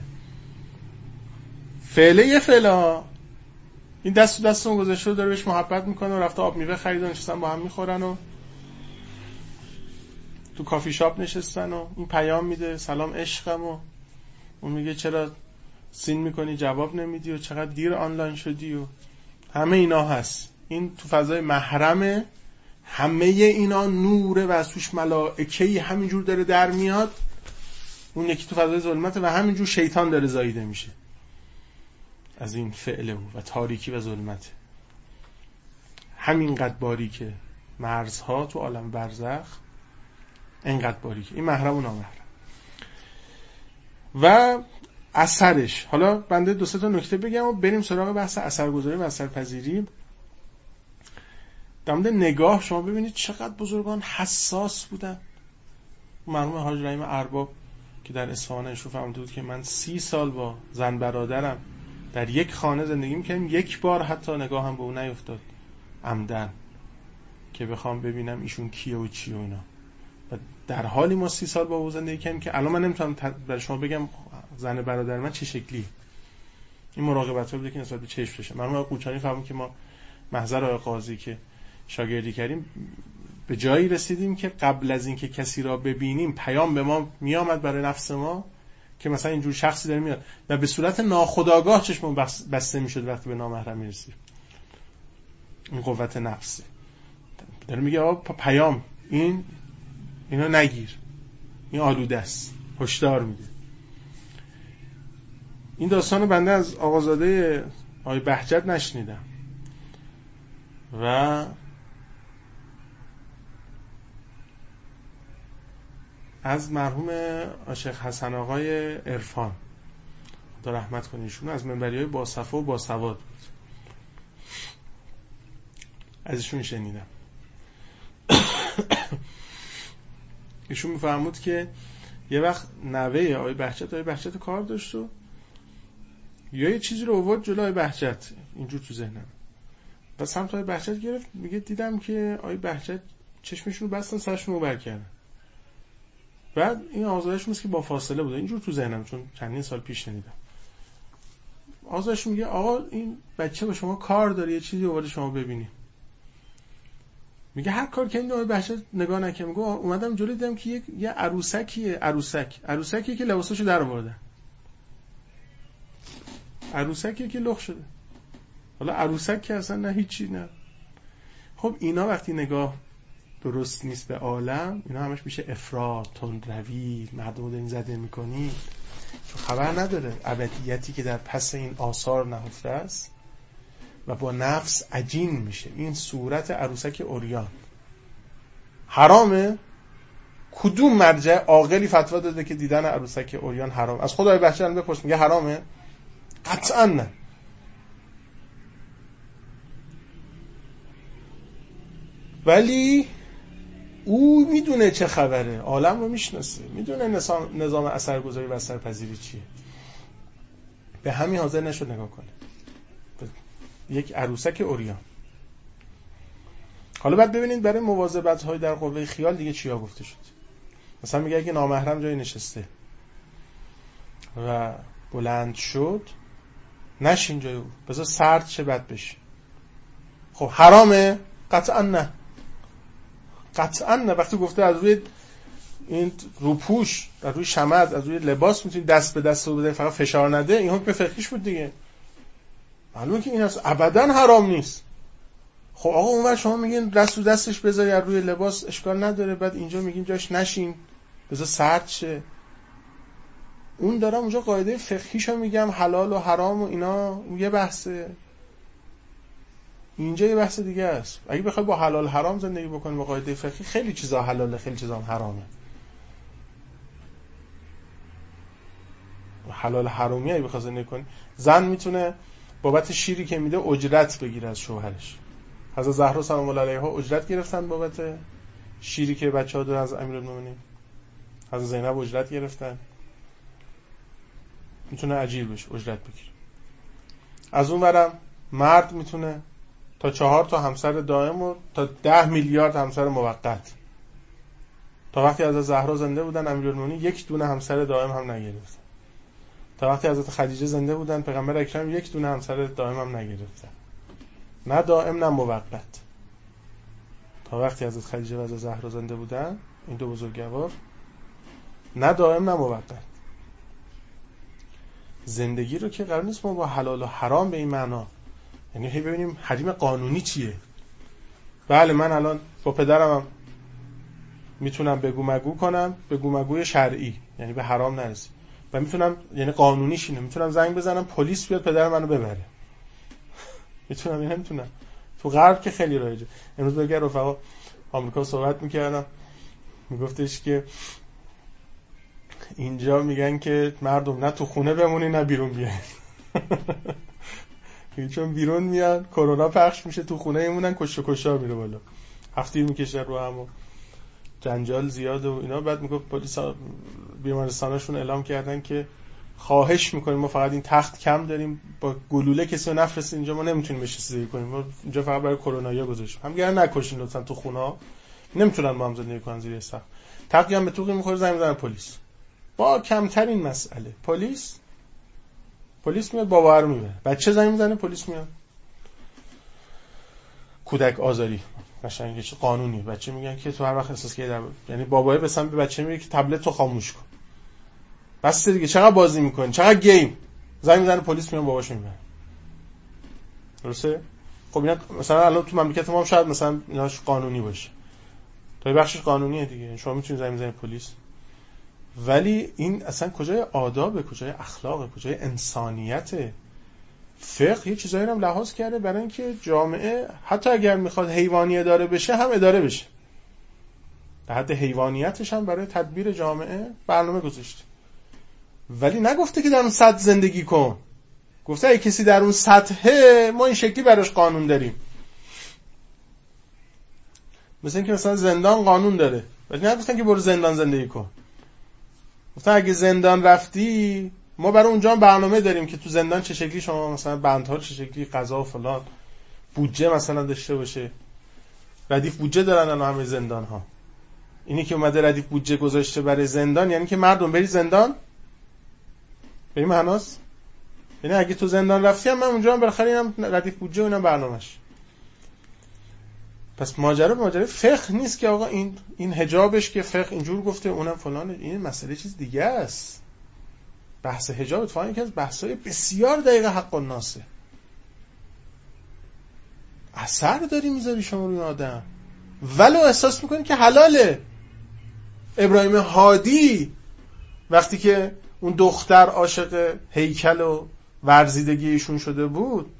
فعله یه فعلا این دست دست اون گذاشته داره بهش محبت می‌کنه و رفته آب میوه خرید و نشستن با هم می‌خورن و تو کافی شاپ نشستن و این پیام میده سلام عشقم و اون میگه چرا سین می‌کنی؟ جواب نمیدی و چقدر دیر آنلاین شدی و همه اینا هست. این تو فضای محرمه همه اینا نوره و از توش ملائکه همینجور داره در میاد. اون یکی تو فضای ظلمته و همینجور شیطان داره زاییده میشه. از این فعل و تاریکی و ظلمته همینقدر باریکه. مرزها تو عالم برزخ اینقدر باریکه این محرم و نامحرم. و اثرش. حالا بنده دو تا نکته بگم و بریم سراغ بحث اثرگذاری و اثرپذیری. در نگاه شما ببینید چقدر بزرگان حساس بودن. مرحوم حاج رحیم ارباب که در اصفهان اشرف فرموده بود که من سی سال با زن برادرم در یک خانه زندگی می‌کردیم. یک بار حتی نگاه هم به اون نیفتاد. عمدن. که بخوام ببینم ایشون کیه و چیه و اینا. و در حالی ما سی سال با او زندگی کردیم که الان من نمی‌تونم برای شما بگم زن برادر من چه شکلی این مراقبت بوده که نسبت به چشم بشه من قوچانی فهمم که ما محضر آقای قاضی که شاگردی کردیم به جایی رسیدیم که قبل از اینکه کسی را ببینیم پیام به ما میآمد برای نفس ما که مثلا اینجور شخصی داره میاد و به صورت ناخودآگاه چشم بسته می‌شد وقتی به نامحرم رسید این قوت نفسه داره میگه آقا پیام. این اینو نگیر. این آلوده است. هشدار میده. این داستان بنده از آقازاده آقای بهجت نشنیدم. و از مرحوم آشق حسن آقای عرفان. خدا رحمت کنه از منبری های با صفا و با سواد بود ازشون شنیدم. ایشون میفرمود که یه وقت نوه آقای بهجت آقای بهجت کار داشت و یا یه چیزی رو آورد جلوی آقای بهجت. اینجور تو ذهنم. و سمت آقای بهجت گرفت میگه دیدم که آقای بهجت چشمشون رو بستن سرشون رو بر کردن بعد این آزادش که با فاصله بوده. اینجور تو ذهنم چون چندین سال پیش شنیدم. آزادش میگه آقا این بچه با شما کار داره یه چیزی آورده شما ببینیم. میگه هر کار که این بچه نگاه نکنه میگه اومدم جلوی دیدم که یک یه عروسکیه عروسک. عروسکی که لباساشو در آورده. عروسکی که لخ شده. حالا عروسک که اصلا نه هیچی نه. خب اینا وقتی نگاه درست نیست به عالم اینا همش میشه افراد تند روی مردم این زده می‌کنی خبر نداره. ابدیتی که در پس این آثار نهفته است. و با نفس عجین میشه. این صورت عروسک اوریان حرامه. کدوم مرجع؟ عاقلی فتوا داده که دیدن عروسک اوریان حرام. از خدای بهشت بپرس میگه حرامه؟ قطعا نه. ولی او می‌دونه چه خبره. عالم رو می‌شناسه. می‌دونه نظام اثرگذاری و اثرپذیری چیه. به همین حاضر نشد نگاه کنه. یک عروسک اوریان حالا بعد ببینید برای مواظبت های در قوه خیال دیگه چیا گفته شد. مثلا میگه اگه نامحرم جایی نشسته و بلند شد نشین جای او. بذار سرد چه بد بشه. خب حرامه؟ قطعا نه. قطعا نه. وقتی گفته از روی این روپوش از روی شمد از روی لباس می‌تونی دست به دست رو بده فقط فشار نده. این حکم فقهیش بود دیگه. معلومه که این از ابدا حرام نیست. خب آقا اونور شما میگین دست رو دستش بذاری روی لباس اشکال نداره بعد اینجا میگین جاش نشین بذار سرد شه. اون دارم اونجا قاعده فقهیشو میگم حلال و حرام و اینا یه بحثه. اینجا یه بحث دیگه است. اگه بخوای با حلال حرام زندگی بکنی با قاعده فقهی خیلی چیزا حلاله خیلی چیزا حرامه. حلال حرامی اگه بخوای زندگی کنی زن می‌تونه بابت شیری که میده اجرت بگیره از شوهرش. حضرت زهرا سلام الله علیها اجرت گرفتن بابت شیری که بچه ها دارن از امیرالمومنین. حضرت زینب اجرت گرفتن. می‌تونه اجیر بشه اجرت بگیره. از اون برم مرد می‌تونه تا چهار تا همسر دائم و تا ده میلیارد همسر موقت. تا وقتی از زهرا زنده بودن امیرالمومنین یک دونه همسر دائم هم نگرفتن تا وقتی حضرت خدیجه زنده بودن پیغمبر اکرم یک دونه همسر دائم هم نگرفتن نه دائم نه موقت. تا وقتی حضرت خدیجه و حضرت زهرا زنده بودن این دو بزرگوار نه دائم نه موقت. زندگی رو که قرار نیست ما با حلال و حرام به این معنا یعنی هی ببینیم حریم قانونی چیه. بله من الان با پدرم هم می‌تونم بگو مگو کنم بگو مگوی شرعی یعنی به حرام نرسیم. و می‌تونم یعنی قانونیش اینه. می‌تونم زنگ بزنم پلیس بیاد پدر منو ببره. می‌تونم این می‌تونم تو غرب که خیلی رایجه. امروز بگر رفقا آمریکا صحبت می‌کردم. میگفتش که اینجا میگن که مردم نه تو خونه بمونی نه بیرون بیاین چون بیرون میاد کرونا پخش میشه تو خونه ایمونن کش کشا میره بالا. هفته می‌کشه رو هم جنجال زیاد و اینا. بعد می‌گفت پلیس بیمارستانشون اعلام کردن که خواهش می‌کنیم ما فقط این تخت کم داریم با گلوله کسی رو نفرست اینجا ما نمی‌تونیم بهش رسیدگی کنیم. ما اینجا فقط برای کرونا یا گذاشتیم. هم گرن نکشین لطفا تو خونه نمی‌تونن ما هم زندگی کنن زیر سقف. تقی هم به توقی می‌خوره زنگ می‌زنن پلیس. با کمترین مسئله. پلیس؟ پلیس میاد بابا رو می‌بره. بچه زنگ می‌زنه پلیس میاد. کودک آزاری. قشنگ قانونی. بچه میگن که تو هر وقت احساس کردی در... یعنی بابای به به بچه میگه که تبلت تو خاموش کن. بس دیگه. چقدر بازی می‌کنی؟ چقدر گیم؟ زنگ می‌زنه پلیس میان باباشو می‌بره. درسته؟ خب اینا مثلا الان تو مملکت ما هم شاید مثلا ایناش قانونی باشه. تا بخشش قانونیه دیگه. شما می‌تونید زنگ بزنید پلیس. ولی این اصلا کجای آداب کجای اخلاق کجای انسانیت فقه یه چیزایی هم لحاظ کرده برای اینکه جامعه حتی اگر می‌خواد حیوانی اداره بشه هم اداره بشه. در حد حیوانیتش هم برای تدبیر جامعه برنامه گذاشته. ولی نگفته که در اون سطح زندگی کن. گفته اگه کسی در اون سطحه ما این شکلی براش قانون داریم. مثل اینکه مثلا زندان قانون داره. ولی نگفتن که برو زندان زندگی کن. گفتن اگه زندان رفتی ما برای اونجا برنامه داریم که تو زندان چه شکلی شما مثلا بندها چه شکلی غذا و فلان بودجه مثلا داشته باشه. ردیف بودجه دارن الان همه زندان ها اینی که اومده ردیف بودجه گذاشته برای زندان یعنی که مردم بری زندان به این معناست؟ یعنی اگه تو زندان رفتی هم من اونجا هم بالاخره اینم ردیف بودجه و برنامهش. پس ماجرا ماجرا فقه نیست که آقا این این حجابش که فقه اینجور گفته اونم فلان. این مسئله چیز دیگه است. بحث حجاب اتفاقا یکی از بحث‌های بسیار دقیق حق الناسه. اثر داری می‌ذاری شما روی آدم. ولو احساس می‌کنی که حلاله. ابراهیم هادی وقتی که اون دختر عاشق هیکل و ورزیدگی ایشون شده بود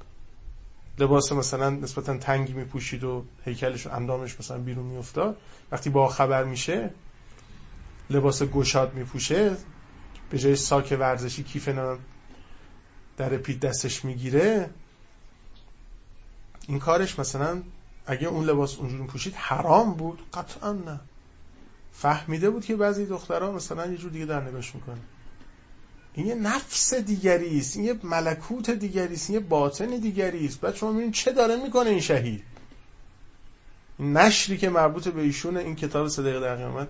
لباس مثلا نسبتا تنگی میپوشید و هیکلش و اندامش مثلا بیرون میافتاد. وقتی با خبر میشه لباس گشاد میپوشه به جای ساک ورزشی کیف در پیت دستش می‌گیره. این کارش مثلا اگه اون لباس اونجوری پوشید حرام بود. قطعا نه. فهمیده بود که بعضی دخترها مثلا یه جور دیگه در نگاش می‌کنه این یه نفس دیگری است این یه ملکوت دیگری است این یه باطن دیگری است بعد شما می‌بینید چه داره می‌کنه این شهید؟ نشری که مربوط به ایشون این کتاب صدق در قیامت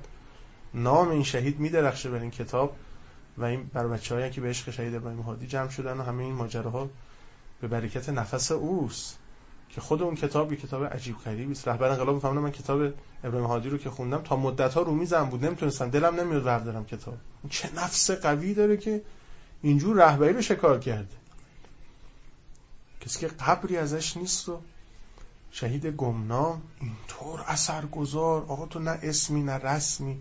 نام این شهید میدرخشه بر این کتاب و این بر بچه‌هایی که به عشق شهید ابراهیم هادی جمع شدن و همه این ماجراها به برکت نفس اوست. که خود اون کتاب یه کتاب عجیب غریبی است. رهبر انقلاب می‌فهمم من کتاب ابراهیم هادی رو که خوندم تا مدت ها رو میزم بود نمی‌تونستم. دلم نمیاد بردارم کتاب. چه نفس قوی داره که اینجور رهبری رو شکار کرده. کسی که قبری ازش نیست و شهید گمنام اینطور اثرگذار. آقا تو نه اسمی نه رسمی.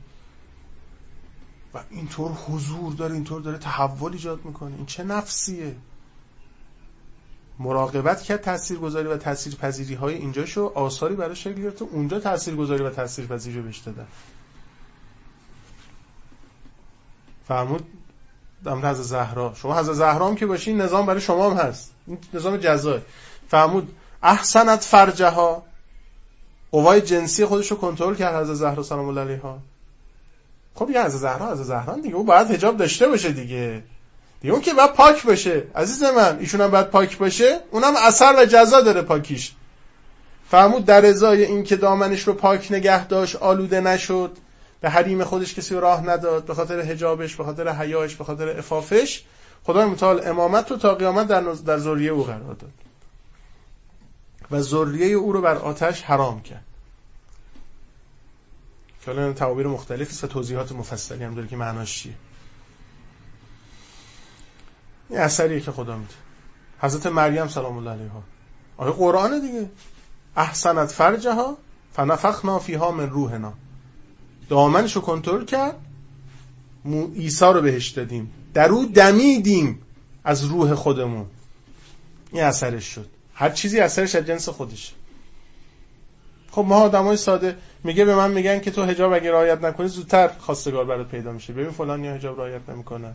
و اینطور حضور داره اینطور داره تحول ایجاد می‌کنه. این چه نفسیه؟ مراقبت کرد تاثیرگذاری و تاثیرپذیری های اینجا شو آثاری برای شکل گرفته اونجا تاثیرگذاری و تاثیرپذیری رو بهش دادن. فرمود دم حضرت زهرا. شما حضرت زهرا هم که باشین نظام برای شما هم هست. این نظام جزای فرمود احسنت فرجها. قوای جنسی خودش رو کنترل کرد از زهرا سلام الله علیها. خب دیگه از زهرا از زهرا دیگه. اون باید حجاب داشته باشه دیگه. دیگه اون که باید پاک باشه. عزیز من ایشون هم باید پاک باشه. اونم اثر و جزا داره پاکیش. فرمود در ازای این که دامنش رو پاک نگه داشت آلوده نشد. به حریم خودش کسی راه نداد. به خاطر حجابش به خاطر حیاش به خاطر افافش. خدای متعال امامت رو تا قیامت در, در ذریه او قرار داد. و ذریه او رو بر آتش حرام کرد. که تعابیر مختلفی و توضیحات مفصلی هم داره که معناش چیه. این اثریه که خدا میده. حضرت مریم سلام الله علیها آیه قرآن دیگه؟ احسنت فرجها فنفخنا فیها من روحنا. دامنش رو کنترل کرد. عیسی رو بهش دادیم. در او دمیدیم از روح خودمون. این اثرش شد. هر چیزی اثرش از جنس خودش. خب ما آدمای ساده میگه به من میگن که تو حجاب اگه رعایت نکنی زودتر خواستگار برات پیدا میشه. ببین فلان یا حجاب رعایت نمی‌کنه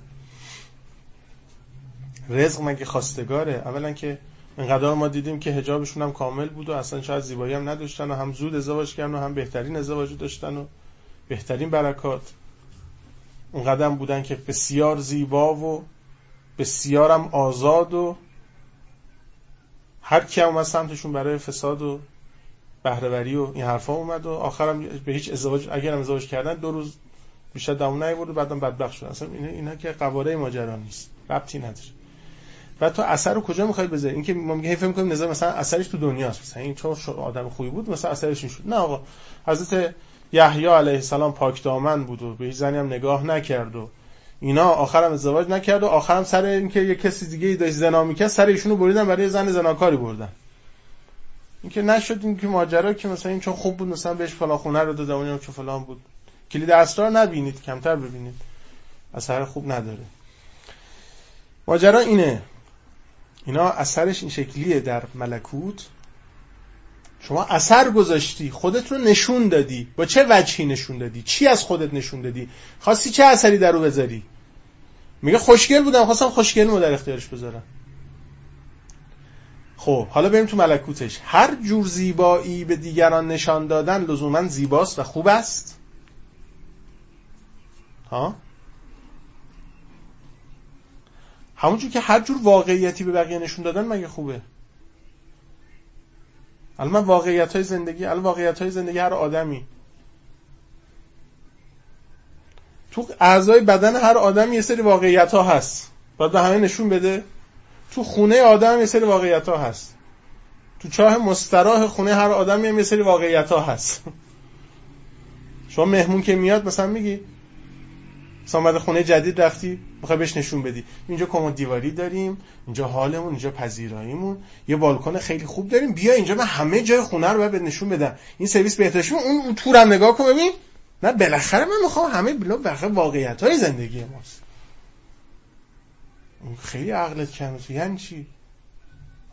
رزق مگه خواستگاره؟ اولا که اینقدر ما دیدیم که حجابشون هم کامل بود و اصلا شاید زیبایی هم نداشتن و هم زود ازدواج کردن و هم بهترین ازدواج داشتن و بهترین برکات. اون قدم بودن که بسیار زیبا و بسیارم آزاد و هر کی هم از سمتشون برای فساد و بهرهوری و این حرفا اومد و آخرم به هیچ ازدواج اگر هم ازدواج کردن دو روز بیشتر دوام نیورد و بعدم بدبخت شد. اصلا اینا, اینا که قواره ماجرا نیست. ربطی نداره. و تو اثر رو کجا می‌خوای بذاری؟ اینکه ما میگه فکر می‌کنیم نظر مثلا اثرش تو دنیاست. مثلا این چون آدم خوبی بود مثلا اثرش این شد. نه آقا حضرت یحیی علیه السلام پاک دامن بود و به زنی هم نگاه نکرد و اینا آخرم ازدواج نکرد و آخرم سر اینکه یه کسی دیگه ای داشت زنا می‌کرد سر ایشونو بریدن برای زن زناکاری بردن. اینکه نشد این که ماجرا که مثلا این چون خوب بود مثلا بهش فلان خونه رو دادم اونم که فلان بود. کلید اسرار نبینید کمتر ببینید. اثر خوب نداره. ماجرا اینه. اینا اثرش این شکلیه در ملکوت. شما اثر گذاشتی خودت رو نشون دادی. با چه وجهی نشون دادی؟ چی از خودت نشون دادی؟ خواستی چه اثری در رو بذاری؟ میگه خوشگل بودم خواستم خوشگل رو در اختیارش بذارم. خب حالا بریم تو ملکوتش. هر جور زیبایی به دیگران نشان دادن لزوما زیباست و خوب است. ها؟ همونجور که هر جور واقعیتی به بقیه نشون دادن مگه خوبه؟ الان واقعیت های زندگی الان واقعیت های زندگی هر آدمی. تو اعضای بدن هر آدم یه سری واقعیت ها هست. باید به همه نشون بده. تو خونه آدم یه سری واقعیت ها هست. تو چاه مستراح خونه هر آدم یه سری واقعیت ها هست. شما مهمون که میاد مثلا میگی مثلا خونه جدید رفتی می‌خوای بهش نشون بدی. اینجا کمد دیواری داریم اینجا حالمون اینجا پذیراییمون. یه بالکن خیلی خوب داریم. بیا اینجا من همه جای خونه رو باید نشون بدم. این سرویس بهترش اون تورم نگاه کن ببین. نه بالاخره من می‌خوام همه بخیر واقعیت های زندگی ماست. خیلی عقلت کمه. یعنی چی؟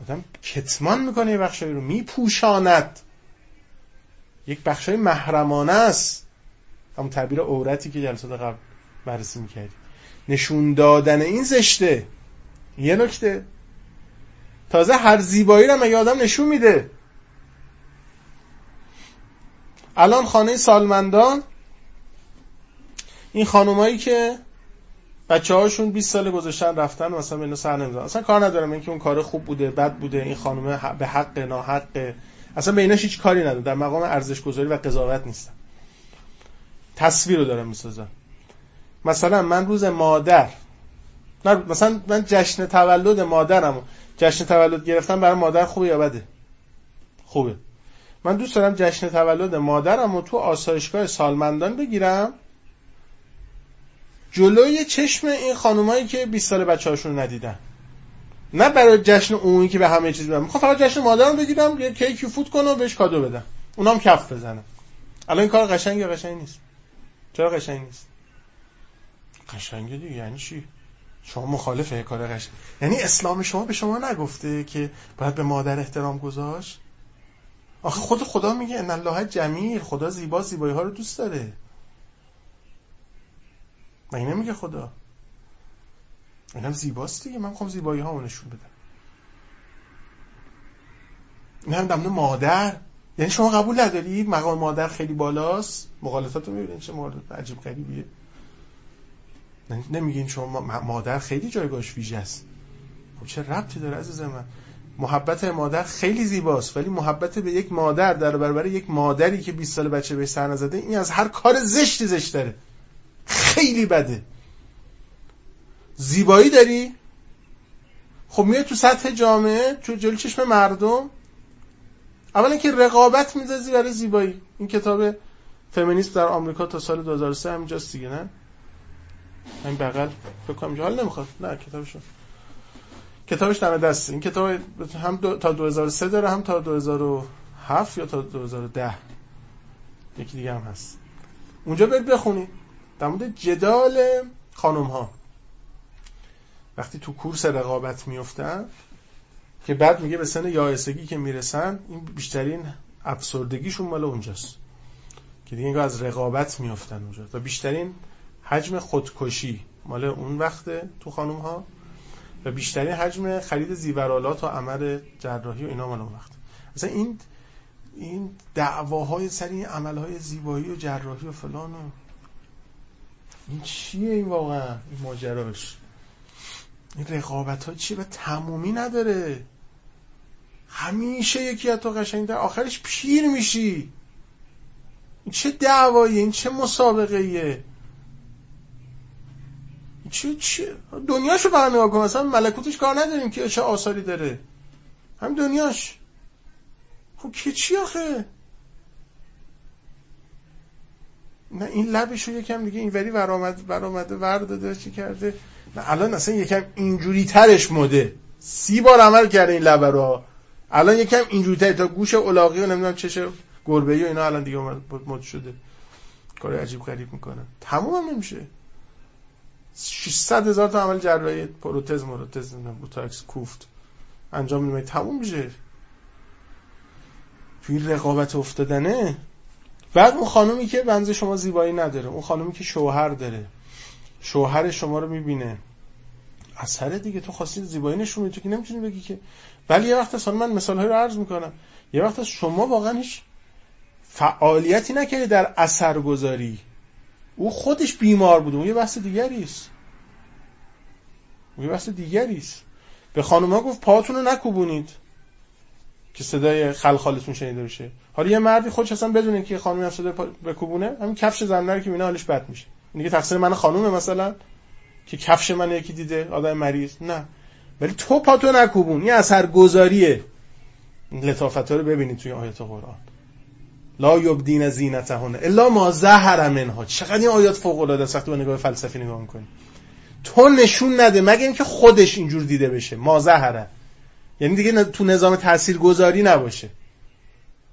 آدم کتمان می‌کنه یه بخشایی رو. میپوشاند. یک بخشای محرمانه است. همون تعبیر عورتی که جلسات قبل بررسی می‌کردیم. نشون دادن این زشته. یه نکته. تازه هر زیبایی رو مگه آدم نشون میده. الان خانه سالمندان این خانومایی که بچه هاشون 20 سال گذاشتن رفتن مثلا به سر نمیزن اصلا کار ندارم اینکه اون کار خوب بوده بد بوده این خانومه به حق ناحق. اصلا به ایناش هیچ کاری نداره در مقام ارزش گذاری و قضاوت نیستن تصویر رو دارم می‌سازم. مثلا من روز مادر مثلا من جشن تولد مادرم جشن تولد گرفتم برای مادر خوبه یا بده؟ خوبه. من دوست دارم جشن تولد مادرم رو تو آسایشگاه سالمندان بگیرم. جلوی چشم این خانومایی که 20 سال بچه هاشون ندیدن. نه برای جشن عمومی که به همه چیز بدم. می‌خوام فقط جشن مادرم بگیرم یه کیکی فوت کنم و بهش کادو بدم. اونام کف بزنم الان این کار قشنگ یا قشنگ نیست؟ چرا قشنگ نیست؟ قشنگه دیگه. یعنی چی؟ شما مخالفه کار قشنگ. یعنی اسلام شما به شما نگفته که باید به مادر احترام گذاشت؟ آخه خود خدا میگه ان الله جمیل خدا زیبا زیبایی ها رو دوست داره. مگه نمیگه خدا؟ اینم زیباست دیگه. من می‌خوام زیبایی ها نشون بدم. این هم دمنه مادر. یعنی شما قبول نداری مقام مادر خیلی بالاست. مقالطات رو می‌بینید چه مورد عجیب غریبیه. نمیگین شما مادر خیلی جایگاهش ویژه است. خب چه ربطی داره عزیز من؟ محبت مادر خیلی زیباست ولی محبت به یک مادر در برابر یک مادری که 20 سال بچه بهش سر نزده این از هر کار زشتی زشتره خیلی بده. زیبایی داری؟ خب میاد تو سطح جامعه تو جلو چشم مردم. اولا که رقابت میذازی برای زیبایی. این کتاب فمینیسم در آمریکا تا سال 2003 همینجاست دیگه نه؟ این بغل فکر کنم نمی‌خواد. نه کتابشو. کتابش دم دست. این کتاب هم تا 2003 داره هم تا 2007 یا تا 2010 یکی دیگه هم هست. اونجا برید بخونید در مورد جدال خانم ها وقتی تو کورس رقابت میفتن که بعد میگه به سن یائسگی که می‌رسن این بیشترین افسردگیشون مال اونجاست. که دیگه از رقابت میفتن اونجا. و بیشترین حجم خودکشی. مال اون وقته تو خانم ها و بیشترین حجم خرید زیورالات و عمل جراحی و اینا مال اون وقت مثلا این این دعواهای سر این عملهای زیبایی و جراحی و فلان و این چیه این واقعا؟ این ماجراش. این رقابت ها چیه؟ و تمومی نداره. همیشه یکی از تو قشنگ در آخرش پیر میشی. این چه دعوایی این چه مسابقه ایه چه چه دنیاشو برام نگاه کن. مثلا ملکوتش کار نداریم که چه آثاری داره. هم دنیاش. خب که چی آخه؟ نه این لبش رو یکم دیگه اینوری برآمد برآمده ور داده چی کرده؟ نه الان اصلا یکم اینجوری ترش مده. سی بار عمل کرده این لبه رو. الان یکم اینجوری تر. تا گوش الاغی و نمی‌دونم چش گربه و اینا الان دیگه مد شده. کار عجیب غریب می‌کنه. تموم هم نمیشه. 600 هزار تا عمل جراحی پروتز مروتز بوتاکس کوفت انجام میدیم. تموم میشه. توی رقابت افتادنه. بعد اون خانومی که بنز شما زیبایی نداره اون خانومی که شوهر داره شوهر شما رو می‌بینه. اثر دیگه تو خواستی زیبایی نشون تو که نمی‌تونی بگی که ولی یه وقت اصلا من مثال رو عرض می‌کنم. یه وقت شما واقعا هیچ فعالیتی نکردی در اثر گذاری او خودش بیمار بوده. اون یه بحث دیگری است. اون یه بحث دیگری است. به ها گفت پاتون رو نکوبونید که صدای خلخالتون شنیده بشه. حالا یه مردی خودش اصلا بدونه که خانمی هم صدای بکوبونه همین کفش زنده که مینا حالش بد میشه. این تقصیر من خانومه مثلا که کفش من یکی دیده آدم مریض. نه. ولی تو پاتو نکوبون. این اثر گذاریه لطافت رو ببینید توی آیات قرآن. لا یبدین زینتهن الا ما ظهر منها. چقدر این آیات فوق العاده است؟ وقتی با نگاه فلسفی نگاه می‌کنی. تو نشون نده مگه اینکه خودش اینجور دیده بشه. ما ظهره یعنی دیگه تو نظام تاثیرگذاری نباشه.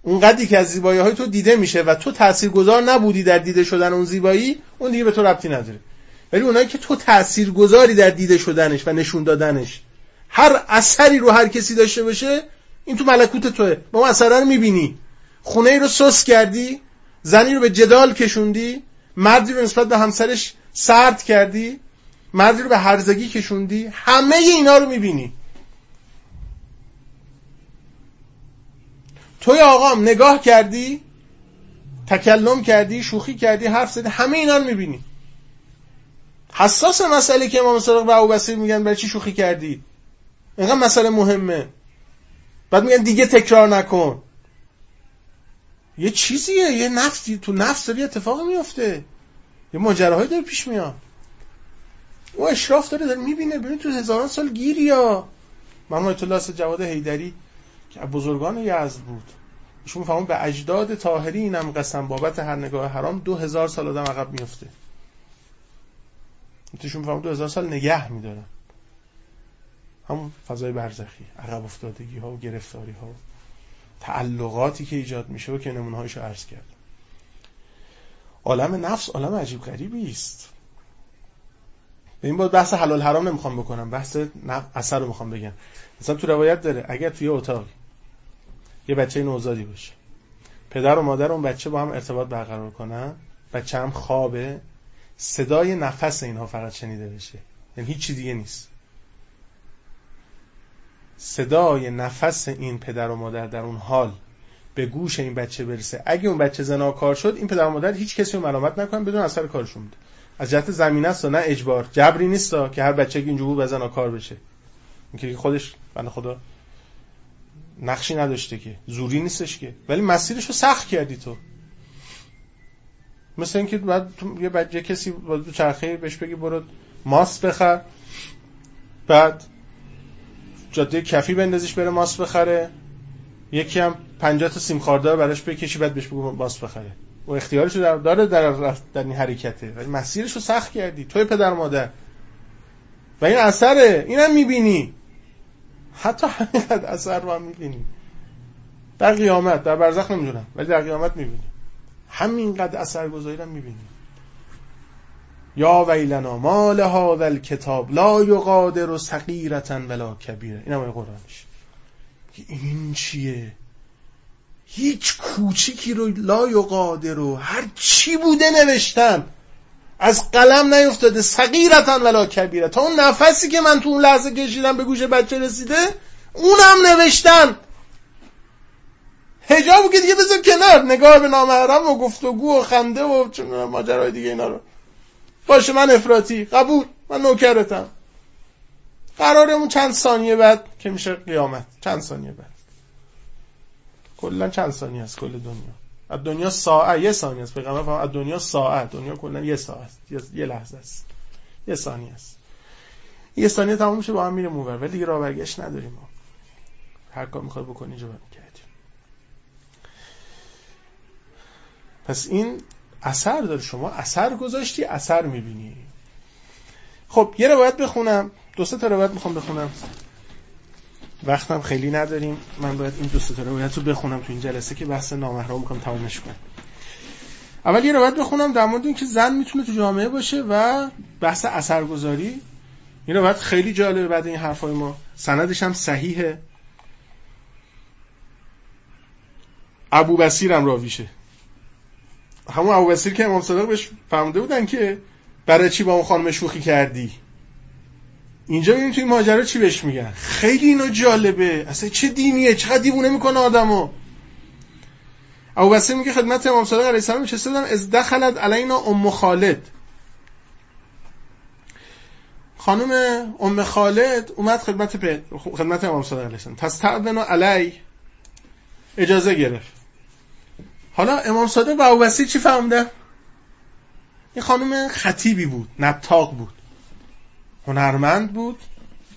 اونقدری که از زیبایی های تو دیده میشه و تو تاثیرگذار نبودی در دیده شدن اون زیبایی اون دیگه به تو ربطی نداره. ولی اونایی که تو تاثیرگذاری در دیده شدنش و نشون دادنش هر اثری رو هر کسی داشته باشه این تو ملکوت توه. با اون اثر رو می‌بینی. خونه ای رو سس کردی زنی رو به جدال کشوندی مردی رو نسبت به همسرش سرد کردی مردی رو به هرزگی کشوندی همه اینا رو می‌بینی. توی آقام نگاه کردی تکلم کردی شوخی کردی حرف زدی همه اینا رو می‌بینی. حساس مسئله که امام صادق و ابوبصیر میگن برای چی شوخی کردی؟ اینقدر مسئله مهمه. بعد میگن دیگه تکرار نکن. یه چیزیه یه نفسی تو نفس داره اتفاق میفته. یه ماجراهایی داره پیش میاد. او اشراف داره داره می‌بینه ببین تو هزاران سال گیری یا. الله جواد حیدری که بزرگان یزد بود. ایشون فهمون به اجداد طاهری اینم قسم بابت هر نگاه حرام دو هزار سال آدم عقب میفته ایشون فهمون دو هزار سال نگه میدارن همون فضای برزخی عقب افتادگی ها و گرفتاری ها تعلقاتی که ایجاد میشه و که نمونه هایشو عرض کرد. عالم نفس عالم عجیب غریبی است. به این بود بحث حلال حرام نمی‌خوام بکنم. بحث اثر رو می‌خوام بگم. مثلا تو روایت داره اگر توی اتاق یه بچه نوزادی باشه پدر و مادر اون بچه با هم ارتباط برقرار کنن بچه هم خوابه صدای نفس اینها فقط شنیده بشه. یعنی هیچی دیگه نیست. صدای نفس این پدر و مادر در اون حال به گوش این بچه برسه. اگه اون بچه زناکار شد این پدر مادر هیچ کسی رو ملامت نکنن بدون اثر کارشون بده از جهت زمین است و نه اجبار. جبری نیست که هر بچه که اینجوری کار بشه. اینکه خودش بنده خدا نقشی نداشته که. زوری نیستش که. ولی مسیرش رو سخت کردی تو. مثل اینکه بعد یه بچه کسی با چرخه بهش بگی برو ماست بخر. بعد جاده کفی بندازیش بره ماست بخره. یکی هم 50 تا سیم خاردار براش بکشی بعد بهش بگو ماست بخره. و اختیارش رو داره در, در این حرکته. ولی مسیرش رو سخت کردی. توی پدر مادر. و این اثره. اینم می‌بینی. حتی همینقدر اثر رو هم می‌بینی. در قیامت در برزخ نمی‌دونم ولی در قیامت می‌بینی. همینقدر اثر گذاری رو می‌بینی. یا ویلنا مال هذا الکتاب لا یقادر صغیرة ولا کبیره این هم قرآنش. این چیه؟ هیچ کوچیکی رو لا یقادر رو هر چی بوده نوشتن. از قلم نیفتاده. صغیرتا ولا کبیره تا اون نفسی که من تو اون لحظه کشیدم به گوش بچه رسیده اونم نوشتن. هجابو که دیگه بذار کنار. نگاه به نامحرم و گفتگو و خنده و ماجرای دیگه اینا رو. باشه من افراطی. قبول. من نوکرتم. قرارمون چند ثانیه بعد که میشه قیامت. چند ثانیه بعد. کلا چند ثانیه است کل دنیا؟ از دنیا ساعت. یه ثانیه است. پیغمبر فرمود از دنیا ساعت. دنیا کلا یه ساعت یه لحظه است. یه ثانیه است. یه ثانیه تموم میشه با هم میره اونور. ولی دیگه راه برگشت نداریم ما. هر کار می‌خواد بکنی اینجا کردیم پس این اثر داره. شما اثر گذاشتی اثر می‌بینی. خب یه روایت بخونم. دو سه تا روایت می‌خوام بخونم. وقتم خیلی نداریم. من باید این دو تا روایت رو بخونم تو این جلسه که بحث نامحرم می‌کنم تمامش کنم. اول یه روایت بخونم در مورد اینکه زن می‌تونه تو جامعه باشه و بحث اثرگذاری. این روایت خیلی جالبه بعد این حرفای ما. سندش هم صحیحه. ابو بسیر هم راویشه. همون ابو بسیر که امام صادق بهش فرموده بودن که برای چی با اون خانم شوخی کردی؟ اینجا ببینیم توی ماجرا چی بهش میگن؟ خیلی اینو جالبه. اصلا چه دینیه؟ چقدر دیوونه می‌کنه آدمو؟ ابو بسیر میگه خدمت امام صادق علیه السلام نشسته بودم. از دخلت علینا ام خالد. خانم ام خالد اومد خدمت خدمت امام صادق علیه السلام. تستعذن علی. اجازه گرفت. حالا امام صادق و ابو بسیر چی فهمده این خانم خطیبی بود نبتاق بود. هنرمند بود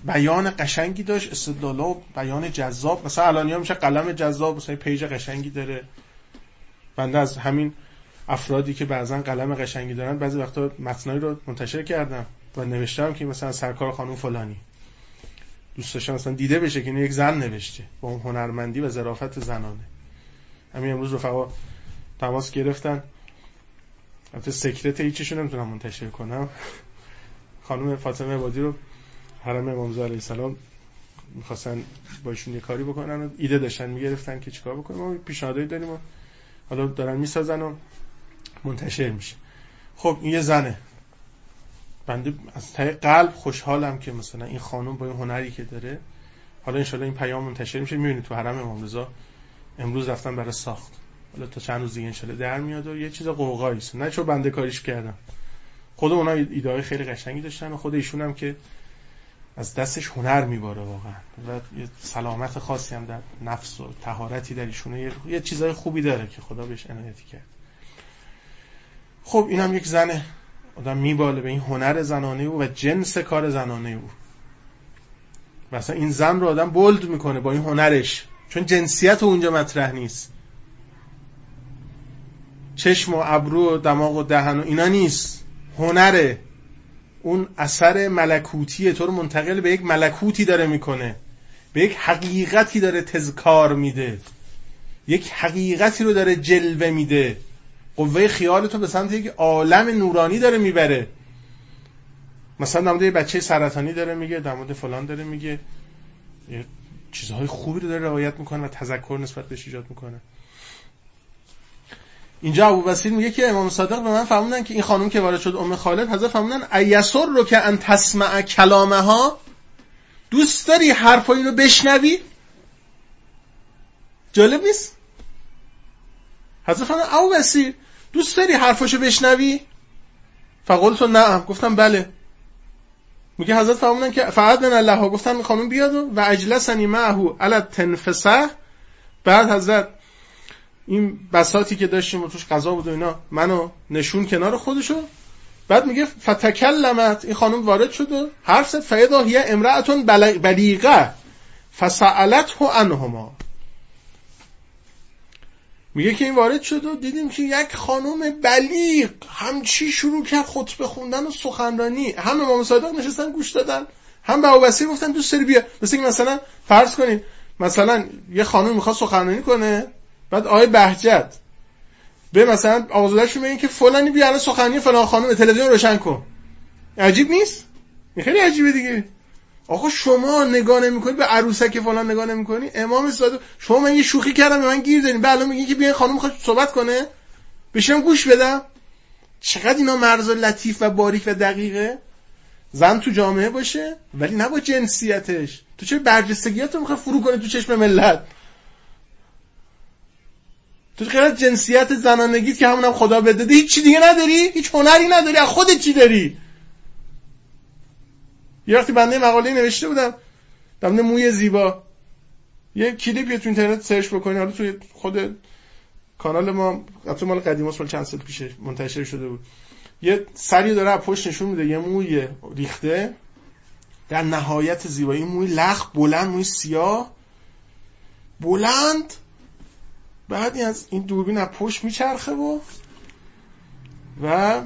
بیان قشنگی داشت استدلال و بیان جذاب. مثلا الان میشه قلم جذاب مثلا پیج قشنگی داره. بنده از همین افرادی که بعضا قلم قشنگی دارن بعضی وقتا متنایی رو منتشر کردم و نوشتم که مثلا سرکار خانم فلانی. دوست داشتم مثلا دیده بشه که این یک زن نوشته با اون هنرمندی و ظرافت زنانه. همین امروز رفقا تماس گرفتن. البته سکرت هیچیشون نمی‌تونم منتشر کنم. خانم فاطمه عبادی رو حرم امام علیه السلام می‌خواستن با یه کاری بکنن و ایده داشتن می‌گرفتن که چیکار بکنیم. ما پیشنهادی داریم و حالا دارن می‌سازن و منتشر میشه. خب این یه زنه. بنده از ته قلب خوشحالم که مثلا این خانم با این هنری که داره حالا انشالله این پیام منتشر میشه. می‌بینید تو حرم امام رضا امروز رفتن برای ساخت. حالا تا چند روز دیگه انشالله در میاد و یه چیز قوقایی است. نه چون بنده کاریش کردم. خود اونا ایده خیلی قشنگی داشتن و خود ایشون هم که از دستش هنر میباره واقعا. و یه سلامت خاصی هم در نفس و تهارتی در ایشونه. یه چیزای خوبی داره که خدا بهش عنایتی کرد. خب این هم یک زنه آدم میباله. به این هنر زنانه او و جنس کار زنانه او. مثلا این زن رو آدم بولد می‌کنه با این هنرش. چون جنسیت اونجا مطرح نیست. چشم و ابرو و دماغ و دهن و اینا نیست. هنره. اون اثر ملکوتی تو رو منتقل به یک ملکوتی داره می‌کنه. به یک حقیقتی داره تذکار میده. یک حقیقتی رو داره جلوه میده. قوه خیال تو به سمت یک عالم نورانی داره می‌بره. مثلا در مورد بچه سرطانی داره میگه در مورد فلان داره میگه. چیزهای خوبی رو داره روایت می‌کنه و تذکر نسبت بهش ایجاد می‌کنه. اینجا ابو بسیر میگه که امام صادق به من فهموندن که این خانم که وارد شد ام خالد حضرت فهموندن ایسر رو که ان تسمع کلامه ها دوست داری حرفای اینو بشنوی؟ جالب نیست؟ حضرت فرمودن او بسیر دوست داری حرفاشو بشنوی؟ فقلت نه. گفتم بله. میگه حضرت فرمودن که فقط من الله. گفتم خانم بیاد و اجلسنی معه علی تنفسه بعد حضرت این بساتی که داشتیم و توش غذا بود و اینا منو نشون کنار خودشو. بعد میگه فتکلمت این خانم وارد شد و حرف زد فیدا هی امرأتون بلیغه فسألته عنهما. میگه که این وارد شد و دیدیم که یک خانم بلیغ همچی شروع کرد خطبه خوندن و سخنرانی. هم امام صادق نشستن گوش دادن هم به ابوبصیر گفتن دوست داری بیا. مثلا فرض کنید مثلا یه خانم می‌خواد سخنرانی کنه بعد آقای بهجت به مثلا آزادش میگه که فلانی بیا الان سخنرانی فلان خانم تلویزیون روشن کن. عجیب نیست؟ خیلی عجیبه دیگه. آقا شما نگاه نمی‌کنی به عروسک فلان نگاه نمی‌کنی؟ امام صادق شما من یه شوخی کردم به من گیر دادین. بعد میگین که بیا خانم می‌خواد صحبت کنه؟ بشینم گوش بدم. چقدر اینا مرز لطیف و باریک و دقیقه؟ زن تو جامعه باشه ولی نه با جنسیتش. تو چه برجستگیات رو می‌خوای فرو کنی تو چشم ملت؟ تو غیر جنسیت زنانگی که همونم خدا بده هیچ چی دیگه نداری؟ هیچ هنری نداری؟ از خودت چی داری؟ یه وقتی بنده مقاله نوشته بودم در موی زیبا. یه کلیپ تو اینترنت سرچ بکنی حالا توی خود کانال ما البته مال قدیم سال چند سال پیش منتشر شده بود. یه سری داره پشت نشون میده یه موی ریخته. در نهایت زیبایی موی لخ بلند موی سیاه. بلند بعد از این دوربین از پشت میچرخه و و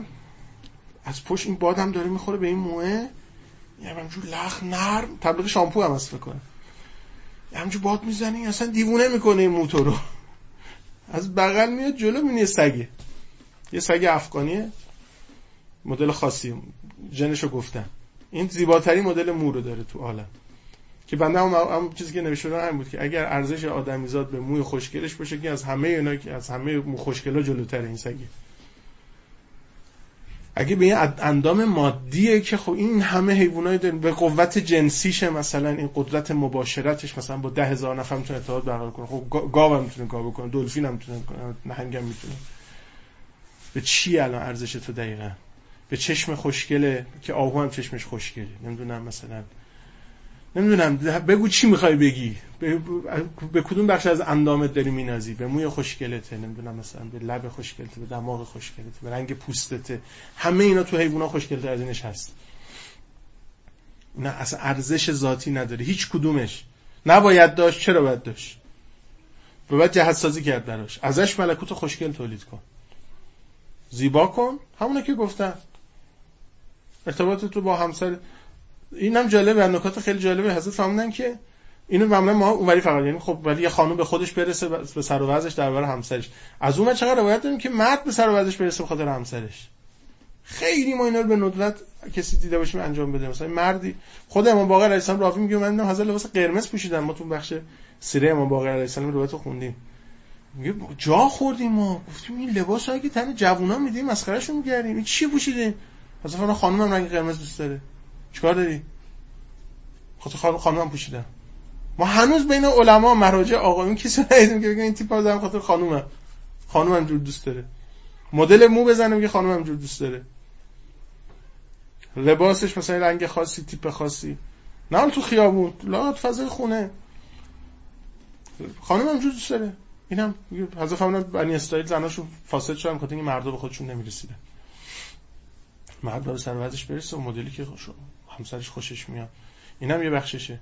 از پشت این بادم داره می‌خوره به این موه یه همجور لخ نرم. تبلیغ شامپو هم هست بکنه همجور باد می‌زنی اصلا دیوونه می‌کنه این موتور رو. از بغل میاد جلو می‌بینی یه سگه. یه سگ افغانیه. مدل خاصی. جنشو گفتم این زیباترین مدل مو رو داره تو عالم. که بنده هم, هم چیزی که نوشته هم بود که اگر ارزش آدمیزاد به موی خوشگلش باشه که از همه اینا که از همه مو خوشگلا جلوتر این سگه. اگه به این اندام مادیه که خب این همه حیوانای داریم به قوت جنسیشه مثلا این قدرت مباشرتش مثلا با ده هزار نفر می‌تونه ارتباط برقرار کنه. خب گاو هم می‌تونه گاو کنه دلفین هم می‌تونه نهنگ هم می‌تونه. به چی الان ارزش تو دقیقا؟ به چشم خوشگله که آهو هم چشمش خوشگله. نمی‌دونم مثلا نمی‌دونم بگو چی می‌خوای بگی. به, به کدوم بخش از اندامت داری مینازی؟ به موی خوشگلته نمی‌دونم مثلا به لب خوشگلته به دماغ خوشگلته به رنگ پوستته همه اینا تو حیونا خوشگلتر از اینش هست. نه اصلا ارزش ذاتی نداره هیچ کدومش. نباید داشت چرا باید داشت؟ باید جهت سازی کرد براش. ازش ملکوت خوشگل تولید کن. زیبا کن. همونه که گفتن ارتباط تو با همسر اینم جالبه نکات خیلی جالبه. حضرت فرمودن که اینو معمولا ما اونوری فقط یعنی خب ولی یه خانم به خودش برسه به سر و وضعش در برابر همسرش. از اون چقدر روایت داریم که مرد به سر و وضعش برسه به خاطر همسرش؟ خیلی ما اینا رو به ندرت کسی دیده باشیم انجام بده. مثلا مردی خود امام باقر علیه السلام راوی میگه من حضرت لباس قرمز پوشیدن ما تو بخش سیره امام باقر علیه السلام رو خوندیم. میگه جا خوردیم ما. گفتیم این لباس که تن جوونا میدیم مسخرهشون می‌کردیم این چی پوشیدین مثلا خانمم رنگ قرمز دوست داره. چیکار داری؟ خاطر خانم خانم پوشیدن ما هنوز بین علما مراجع آقایون کسی ندیدیم که بگن این تیپ آدم خاطر خانومه. خانم هم جور دوست داره. مدل مو بزنه که خانم هم جور دوست داره. لباسش مثلا رنگ خاصی تیپ خاصی. نه تو خیابون. لا فضای خونه. خانم هم جور دوست داره. اینم حضرت فرمان بنی اسرائیل زناشون فاسد شدن خاطر اینکه مردا به خودشون نمی‌رسیدن. مرد به سر برسه و مدلی که همسرش خوشش میاد. اینم یه بخششه.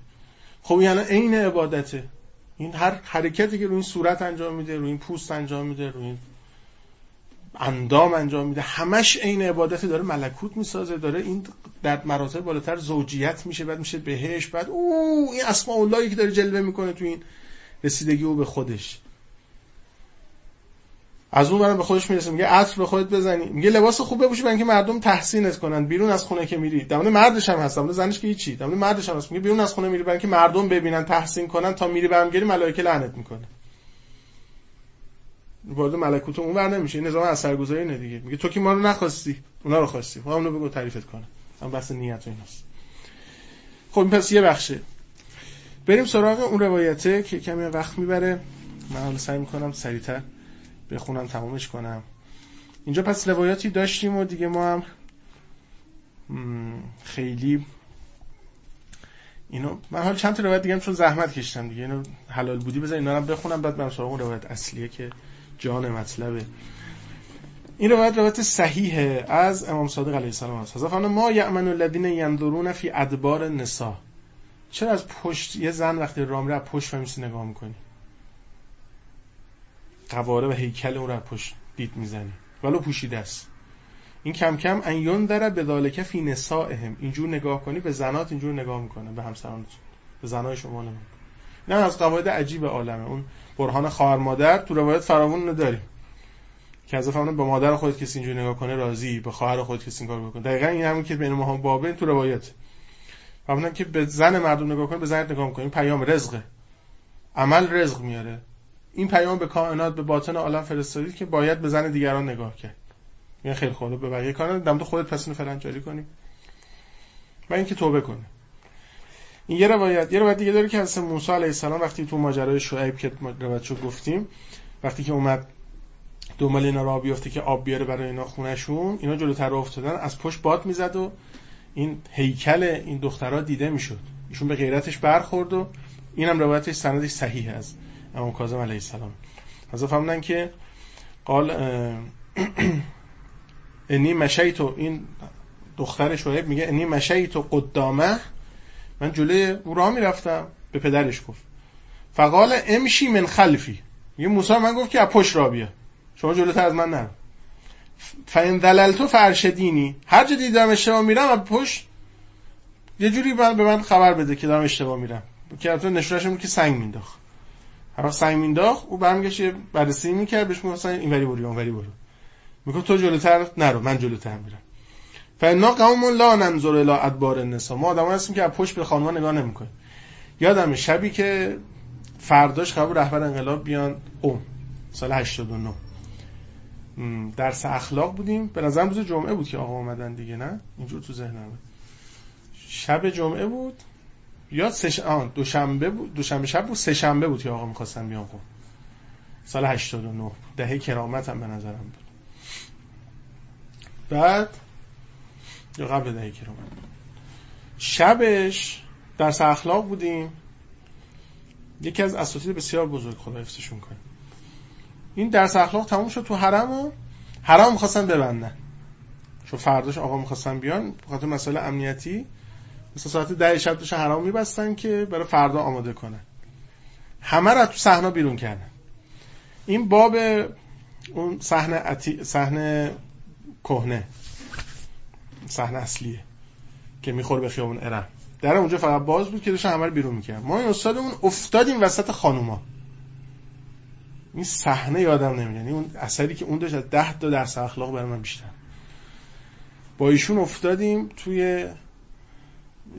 خب یعنی عین عبادته. این هر حرکتی که روی این صورت انجام میده روی این پوست انجام میده روی این اندام انجام میده همش عین عبادت داره ملکوت می‌سازه داره این در مراتب بالاتر زوجیت میشه بعد میشه بهش بعد او این اسماء اللهی که داره جلوه می‌کنه تو این رسیدگی او به خودش. از اون برم به خودش می‌رسه میگه عطر به خودت بزنی. میگه لباس خوب بپوشی برای اینکه مردم تحسینت کنن. بیرون از خونه که میری. دمونه مردش هم هست زنش که هیچی. دمونه مردش هم هست. میگه بیرون از خونه میری برای اینکه مردم ببینن تحسین کنن تا میری برمیگردی ملائکه لعنت می‌کنه. وارد ملکوت اون ور نمیشه. این نظام اثرگذاری اینه دیگه. میگه تو که ما رو نخواستی اونا رو خواستی. خب اونو بگو تعریفت کنه هم بحث نیت و ایناست. خب پس یه بخشه. بریم سراغ اون روایته که کمی وقت می‌بره. من سعی می‌کنم سریعتر بخونم تمومش کنم. اینجا پس روایاتی داشتیم و دیگه ما هم خیلی اینو من حال چند تا روایت دیگه چون زحمت کشیدم دیگه اینو حلال بودی بذار اینا رو بخونم بعد برم سراغ روایت اصلیه که جان مطلبه. این روایت روایت صحیحه از امام صادق علیه السلام است. حضرت ما یأمن الذین ينظرون فی ادبار النساء. چرا از پشت یه زن وقتی راه میره پشت و نگاه می‌کنی؟ قواره و هیکل اون رو پشت دید می‌زنی ولو پوشیده است. این کم کم ان داره به ذالک فی نسائهم. اینجور نگاه کنی به زنات اینجور نگاه می‌کنه. به همسران. به زنای شما نه نه از قواعد عجیب عالمه. اون برهان خواهر مادر تو روایت فراوون نداری. که از به مادر خودت کسی اینجور نگاه کنه راضی. به خواهر خودت کسی این کار بکنه. دقیقا این همون که بین ما بابه تو روایت. همون که به زن مردم نگاه کنی به زنت نگاه کنی پیام رزقه. عمل رزق میاره. این پیام به کائنات به باطن عالم فرستادید که باید به زن دیگران نگاه کرد. میگن خیلی خوبه به بقیه کار دم خودت پس جاری کنی و اینکه توبه کنه این یه روایت یه روایت دیگه داره که از موسی علیه السلام وقتی تو ماجرای شعیب که روایتشو گفتیم وقتی که اومد دنبال اینا را بیفته که آب بیاره برای اینا خونشون اینا جلوتر افتادن از پشت باد می‌زد و این هیکل این دخترها دیده می‌شد. ایشون به غیرتش برخورد و اینم روایتش سندش صحیح است امام کاظم علیه السلام. حضرت فرمودن که قال انی مشیتو. این دختر شعیب میگه انی مشیتو قدامه. من جلوی او راه می‌رفتم به پدرش گفت. فقال امشی من خلفی. یه موسی من گفت که از پشت را بیا. شما جلوتر از من نرو. فین دللتو فرشدینی هر جا دیدم اشتباه میرم از پشت یه جوری به من خبر بده که دارم اشتباه میرم. که البته نشونش که سنگ مینداخت هر سنگ مینداخت او برمیگشت بررسی می‌کرد بهش می‌گفت این وری برو اون وری برو. میگه تو جلوتر نرو من جلوتر میرم. فانا قوم لا ننظر الى ادبار النساء. ما آدمایی هستیم که از پشت به خانوما نگاه نمی‌کنیم. یادم شبی که فرداش قبل رهبر انقلاب بیان قوم سال 89 درس اخلاق بودیم. به نظرم روز جمعه بود که آقا اومدن دیگه نه؟ اینجور تو ذهنم شب جمعه بود. یا سش... دوشنبه بود دوشنبه شب بود سه شنبه بود که آقا می‌خواستن بیان قوم سال 89 دهه کرامت هم به نظرم بود. بعد یا قبل دهه کرامت. شبش درس اخلاق بودیم. یکی از اساتید بسیار بزرگ خدا حفظشون کنه. این درس اخلاق تموم شد تو حرم و حرم می‌خواستن ببندن. چون فرداش آقا می‌خواستن بیان بخاطر مسئله امنیتی مثلا ساعت ده شب داشتن حرام میبستن که برای فردا آماده کنن. همه را تو صحنه بیرون کردن. این باب اون صحنه صحنه کهنه. صحنه اصلیه که می‌خوره به خیابون ارم. در اونجا فقط باز بود که داشتن همه بیرون می‌کرد ما این استادمون افتادیم وسط خانوما. این صحنه یادم نمیاد. یعنی اون اثری که اون داشت از ده تا درس اخلاق برای من بیشتر. با ایشون افتادیم توی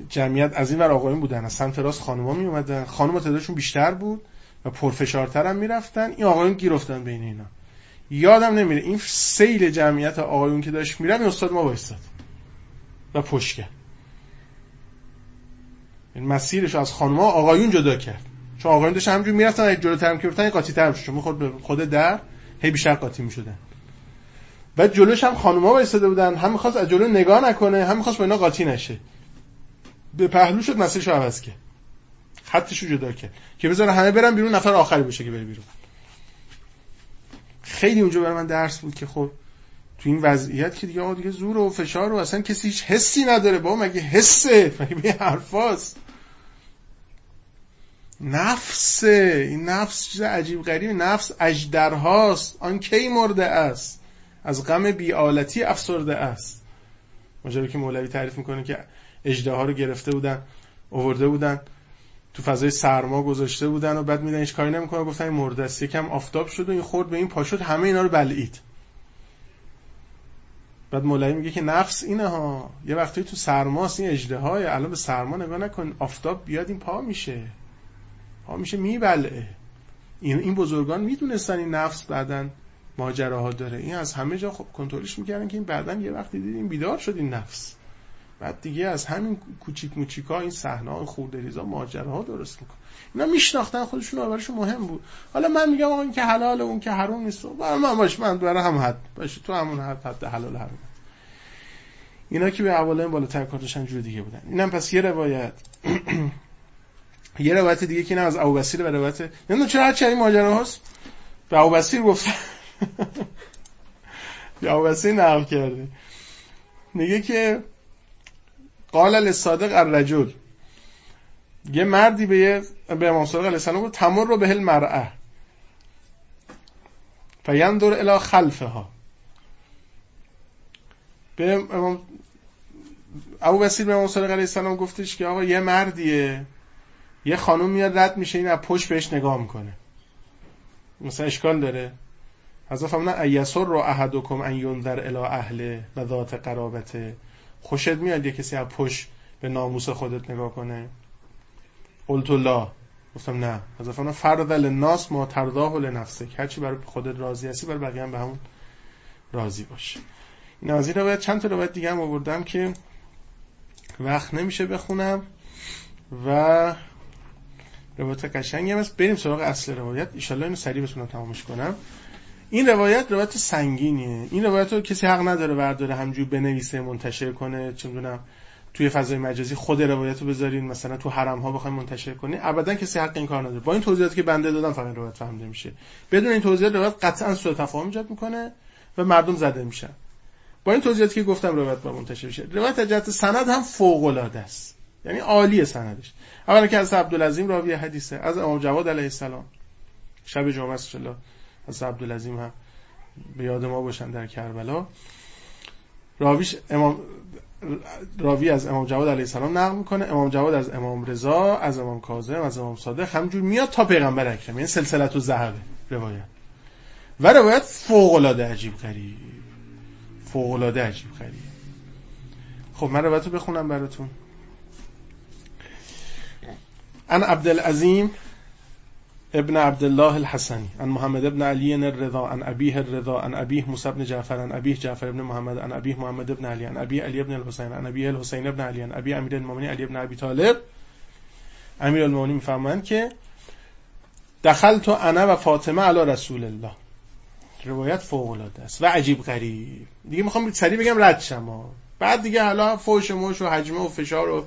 جمعیت از این ور آقایون بودن از سمت راست خانوما می اومدن خانوما تعدادشون بیشتر بود و پرفشارتر هم می‌رفتن. این آقایون گیر افتادن بین اینا. یادم نمیره این سیل جمعیت آقایون که داشت میرم این استاد ما وایستاد و پشت این مسیرش از خانوما آقایون جدا کرد. چون آقایون داشت همینجوری می‌رفتن اگه جلوتر که رفتن قاطی تر چون خود خود در هی بیشتر قاطی می‌شدن. بعد جلوش هم خانوما وایساده بودن. هم می‌خواست از جلو نگاه نکنه هم می‌خواست با اینا قاطی نشه. به پهلو شد مسیرشو عوض کرد. خطشو جدا کرد. که بذاره همه برن بیرون نفر آخری بشه که بره بیرون. خیلی اونجا برای من درس بود که خب تو این وضعیت که دیگه آقا دیگه زور و فشار و اصلا کسی هیچ حسی نداره. با مگه حسه؟ مگه به حرفاست نفس این نفس چیز عجیب غریب نفس اجدرهاست. آن کی مرده است؟ از غم بیالتی افسرده است. ماجرا که مولوی تعریف می‌کنه که اجده ها رو گرفته بودن اوورده بودن تو فضای سرما گذاشته بودن و بعد میدن هیچ کاری نمی‌کنه گفتن این مرده است. یکم آفتاب شد و این خورد به این پا شد همه اینا رو بلعید. بعد مولوی میگه که نفس اینه ها. یه وقتی تو سرماست این اجده های الان به سرما نگاه نکن آفتاب بیاد این پا میشه. پا میشه میبلعه. این این بزرگان می‌دونستن این نفس بعدن ماجراها داره. این از همه جا خب کنترلش می‌کردن که این بعدن یه وقتی دیدیم بیدار شد این نفس. بعد دیگه از همین کوچیک موچیکا این صحنه های خورده ریزا ماجراها درست می‌کنه. اینا میشناختن خودشون براشون مهم بود. حالا من میگم این که حلال اون که حرام نیست. من باش من برای هم حد. باشه تو همون حد حد حلال حرام. اینا که به بالا بالاتر کارتشن جور دیگه بودن. اینم پس یه روایت. یه روایت دیگه که اینم از ابوبصیر و روایت نمی‌دونم چرا هر این ماجرا هست. به ابوبصیر گفت به ابوبصیر نقل کرده. میگه که قال للصادق الرجل. یه مردی به به امام صادق علیه السلام گفت تمر رو به المرأه فیندر الی خلفها. به امام ابو بسیر به امام صادق علیه السلام گفتش که آقا یه مردیه. یه خانم میاد رد میشه این از پشت بهش نگاه می‌کنه. مثلا اشکال داره. حضرت فرمودن ایسر رو احدکم ان ینظر الی اهل و ذات قرابته. خوشت میاد یه کسی از پشت به ناموس خودت نگاه کنه؟ قلت الله. گفتم نه. حضرت فرمودن فرض للناس ما ترضاه لنفسک هرچی برای خودت راضی هستی برای بقیه هم به همون راضی باشه این از این روایت چند تا روایت دیگه هم آوردم که وقت نمیشه بخونم و روایت قشنگی هم هست. بریم سراغ اصل روایت. ان اینو سریع بتونم تمامش کنم. این روایت روایت سنگینیه. این روایت رو کسی حق نداره برداره همجور بنویسه منتشر کنه. چه می‌دونم توی فضای مجازی خود روایت رو بذارین مثلا تو حرم ها بخوایم منتشر کنین ابدا کسی حق این کار نداره. با این توضیحاتی که بنده دادم فقط روایت فهمیده میشه. بدون این توضیحات روایت قطعا سوء تفاهم ایجاد می‌کنه و مردم زده میشن. با این توضیحاتی که گفتم روایت با منتشر شه روایت جهت سند هم فوق العاده است. یعنی عالی سندش. اولا که از عبدالعظیم راوی حدیثه از امام جواد علیه السلام. شب جمعه است از عبدالعظیم هم به یاد ما باشن در کربلا. راویش امام راوی از امام جواد علیه السلام نقل می‌کنه. امام جواد از امام رضا از امام کاظم از امام صادق همجور میاد تا پیغمبر اکرم. یعنی سلسله تو ذهبه روایت. و روایت فوق العاده عجیب غریب. فوق العاده عجیب غریب. خب من روایت رو بخونم براتون. ان عبدالعظیم ابن عبد الله الحسني عن محمد ابن علي الرضا عن أبيه الرضا عن أبيه موسى بن جعفر عن أبيه جعفر بن محمد عن أبيه محمد بن علي عن أبيه علي بن الحسين عن أبيه الحسين بن علي عن أبيه أمير المؤمنين علي بن أبي طالب. امیر المؤمنین میفرمایند که دخلت انا و فاطمه علی رسول الله. روایت فوق العاده است و عجیب غریب. دیگه می‌خوام سریع بگم رد شما بعد دیگه حالا فوش موش و حجمه و فشار و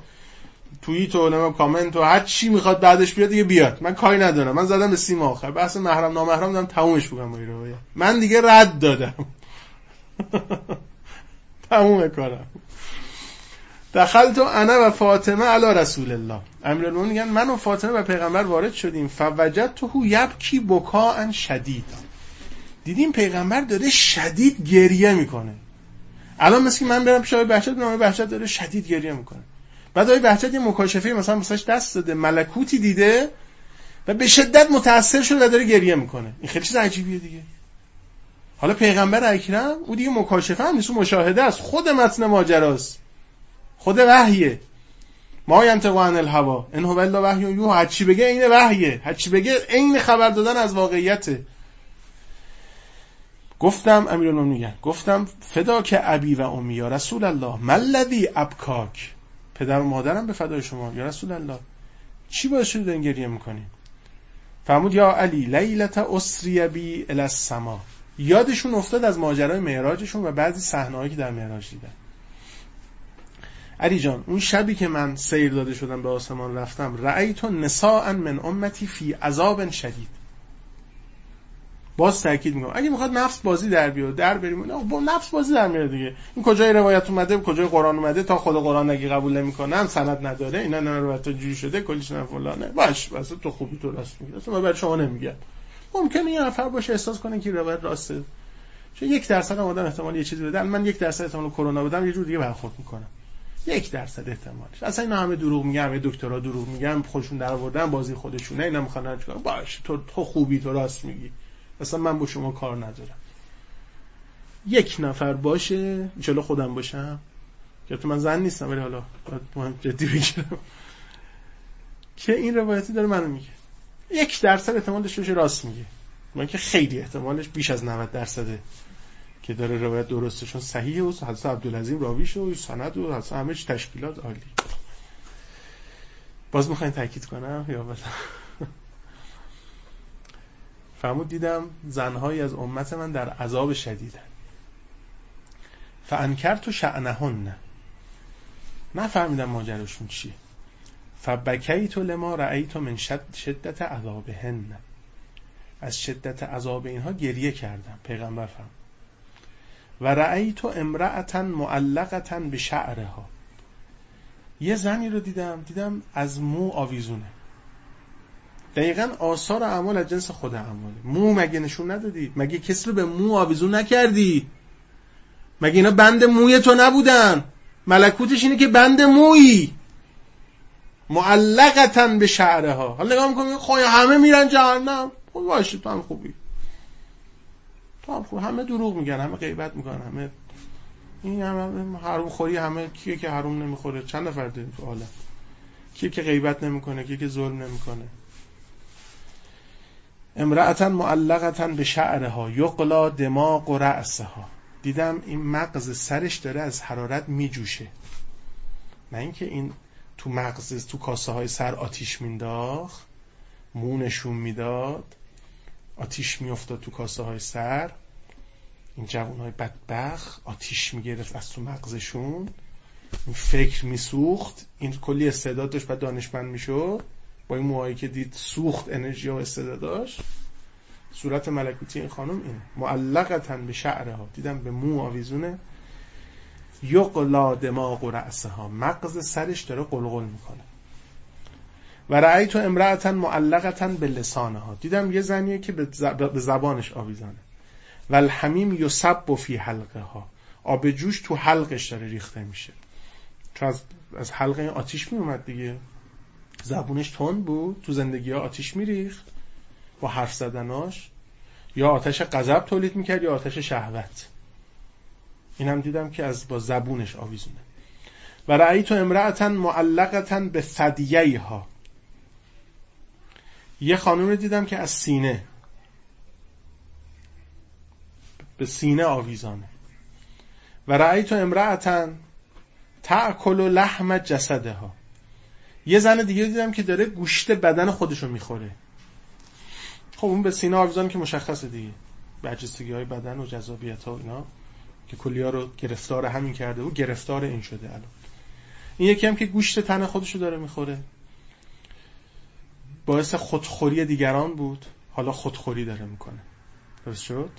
توییت و نمیم کامنت و هر چی می‌خواد بعدش بیاد دیگه بیاد. من کاری ندارم. من زدم به سیم آخر. بحث محرم نامحرم دارم تمومش بگم با من دیگه رد دادم. تموم کارم. دخلت انا و فاطمه علی رسول الله. امیرالمومنین میگن من و فاطمه و پیغمبر وارد شدیم. فوجد تو یبکی بکا ان شدید دیدیم پیغمبر داره شدید گریه می‌کنه. الان مثل من برم پیش آقای بهشت بهشت داره شدید گریه می‌کنه. بعد آقای بهجت یه مکاشفه مثلا مثلا دست داده ملکوتی دیده و به شدت متاثر شده و داره گریه می‌کنه. این خیلی چیز عجیبیه دیگه. حالا پیغمبر اکرم او دیگه مکاشفه هم نیست مشاهده است. خود متن ماجراست. خود وحیه. ما ینطق عن الهوا. ان هو الا وحی هر چی بگه عین وحیه. هر چی بگه عین خبر دادن از واقعیته. گفتم امیرالمومنین گفتم فدا که ابی و امی یا رسول الله ملذی ابکاک؟ پدر و مادرم به فدای شما یا رسول الله. چی باعث شده این گریه می‌کنی فرمود یا علی لیلت اسری بی الی السما. یادشون افتاد از ماجرای معراجشون و بعضی صحنه‌ای که در معراج دیدن. علی جان اون شبی که من سیر داده شدم به آسمان رفتم رأیت نساء من امتی فی عذاب شدید. باز تاکید می‌کنم. اگه می‌خواد نفس بازی در بیاد در بریم. نه با نفس بازی در میاد دیگه. این کجای روایت اومده کجای قرآن اومده؟ تا خود قرآن نگی قبول نمی‌کنن سند نداره. اینا نه روایت جوری شده کلیش نه فلانه. باش واسه تو خوبی تو راست میگی. اصلا برای شما نمیگم. ممکنه یه نفر باشه احساس کنه که روایت راسته. چون یک درصد آدم احتمال یه چیزی بده. من یک درصد احتمال کرونا بدم یه جور دیگه برخورد می‌کنم. یک درصد احتمالش. اصلا اینا همه دروغ میگن همه دکترا دروغ میگن خودشون در آوردن بازی خودشونه اینا می‌خوان چیکار باش تو تو خوبی تو راست میگی. اصلا من با شما کار ندارم. یک نفر باشه انشالله خودم باشم. که من زن نیستم ولی حالا مهم جدی بگیرم که این روایتی داره منو میگه. یک درصد احتمال داشته باشه راست میگه. من که خیلی احتمالش بیش از 90 درصده که داره روایت درستشون صحیحه و حضرت عبدالعظیم راویشه و سند و حضرت همه تشکیلات عالی. باز می‌خواین تاکید کنم یا بس فرمود دیدم زنهایی از امت من در عذاب شدیدن فانکرت و شعنهن نه نفهمیدم ماجراشون چیه. فبکیت لما رأیت من شدت عذابهن. از شدت عذاب اینها گریه کردم پیغمبر فرمود. و رأیت امرأتا معلقتا به شعرها یه زنی رو دیدم دیدم از مو آویزونه. دقیقا آثار اعمال از جنس خود اعماله. مو مگه نشون ندادی؟ مگه کسی رو به مو آویزون نکردی؟ مگه اینا بند موی تو نبودن؟ ملکوتش اینه که بند مویی. معلقتا به شعره ها حالا نگاه می‌کنی خواه همه میرن جهنم؟ خب باشه تو هم خوبی. تو هم خوب. همه دروغ میگن همه غیبت می‌کنن همه این همه حروم خوری همه کیه که حروم نمی‌خوره؟ چند نفر داریم تو عالم؟ کیه که غیبت نمی‌کنه؟ کیه که ظلم نمی‌کنه؟ امرأتا معلقتا به شعرها یقلا دماغ و رأسها. دیدم این مغز سرش داره از حرارت میجوشه. نه اینکه این تو مغز تو کاسه های سر آتیش مینداخت مونشون می‌داد آتیش میافتاد تو کاسه های سر. این جوان های بدبخ آتیش می‌گرفت از تو مغزشون. این فکر میسوخت. این کلی استعداد داشت و دانشمند می‌شد. با این موهایی که دید سوخت انرژی و استعداداش صورت ملکوتی این خانم اینه. معلقتا به شعرها دیدم به مو آویزونه. یقلا دماغ و رأسه ها مغز سرش داره قلقل می‌کنه. و رأیت تو امرأتا معلقتا به لسانه ها دیدم یه زنیه که به زبانش آویزانه. و الحمیم یصب فی حلقه ها آب جوش تو حلقش داره ریخته میشه. چون از, حلقه آتیش می اومد دیگه. زبونش تون بود تو زندگی ها آتیش میریخت با حرف زدناش. یا آتش غضب تولید می‌کرد یا آتش شهوت. این هم دیدم که از با زبونش آویزونه. و رأی تو امرأتا معلقتا به فدیه ها یه خانم دیدم که از سینه. به سینه آویزانه. و رأی تو امرأتا تأکل لحم جسده ها یه زن دیگه دیدم که داره گوشت بدن خودشو می‌خوره. خب اون به سینه آویزان که مشخصه دیگه. برجستگی های بدن و جذابیت ها اینا که کلیا رو گرفتار همین کرده و گرفتار این شده الان. این یکی هم که گوشت تن خودشو داره می‌خوره. باعث خودخوری دیگران بود. حالا خودخوری داره می‌کنه. درست شد؟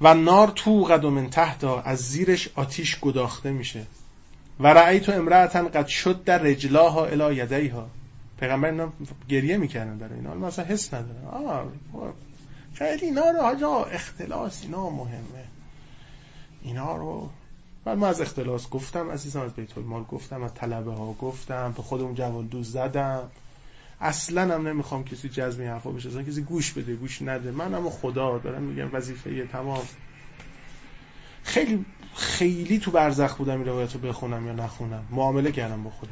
و نار تو قد من تحت از زیرش آتیش گداخته میشه. و رأی تو امرأتا قد شد در رجلاها الی یدیها. پیغمبر اینا گریه می‌کردن برای اینا. مثلا حس ندارن آه خیلی اینا رو حاجا اختلاس اینا مهمه. اینا رو بعد ما از اختلاس گفتم عزیزم از بیت المال گفتم از طلبه ها گفتم به خودمون جوال دوست زدم. اصلا هم نمی‌خوام کسی جذب حرفا بشه. اصلا کسی گوش بده گوش نده. منم خدا دارم میگم وظیفه تمام. خیلی خیلی تو برزخ بودم این روایت رو بخونم یا نخونم. معامله کردم با خدا.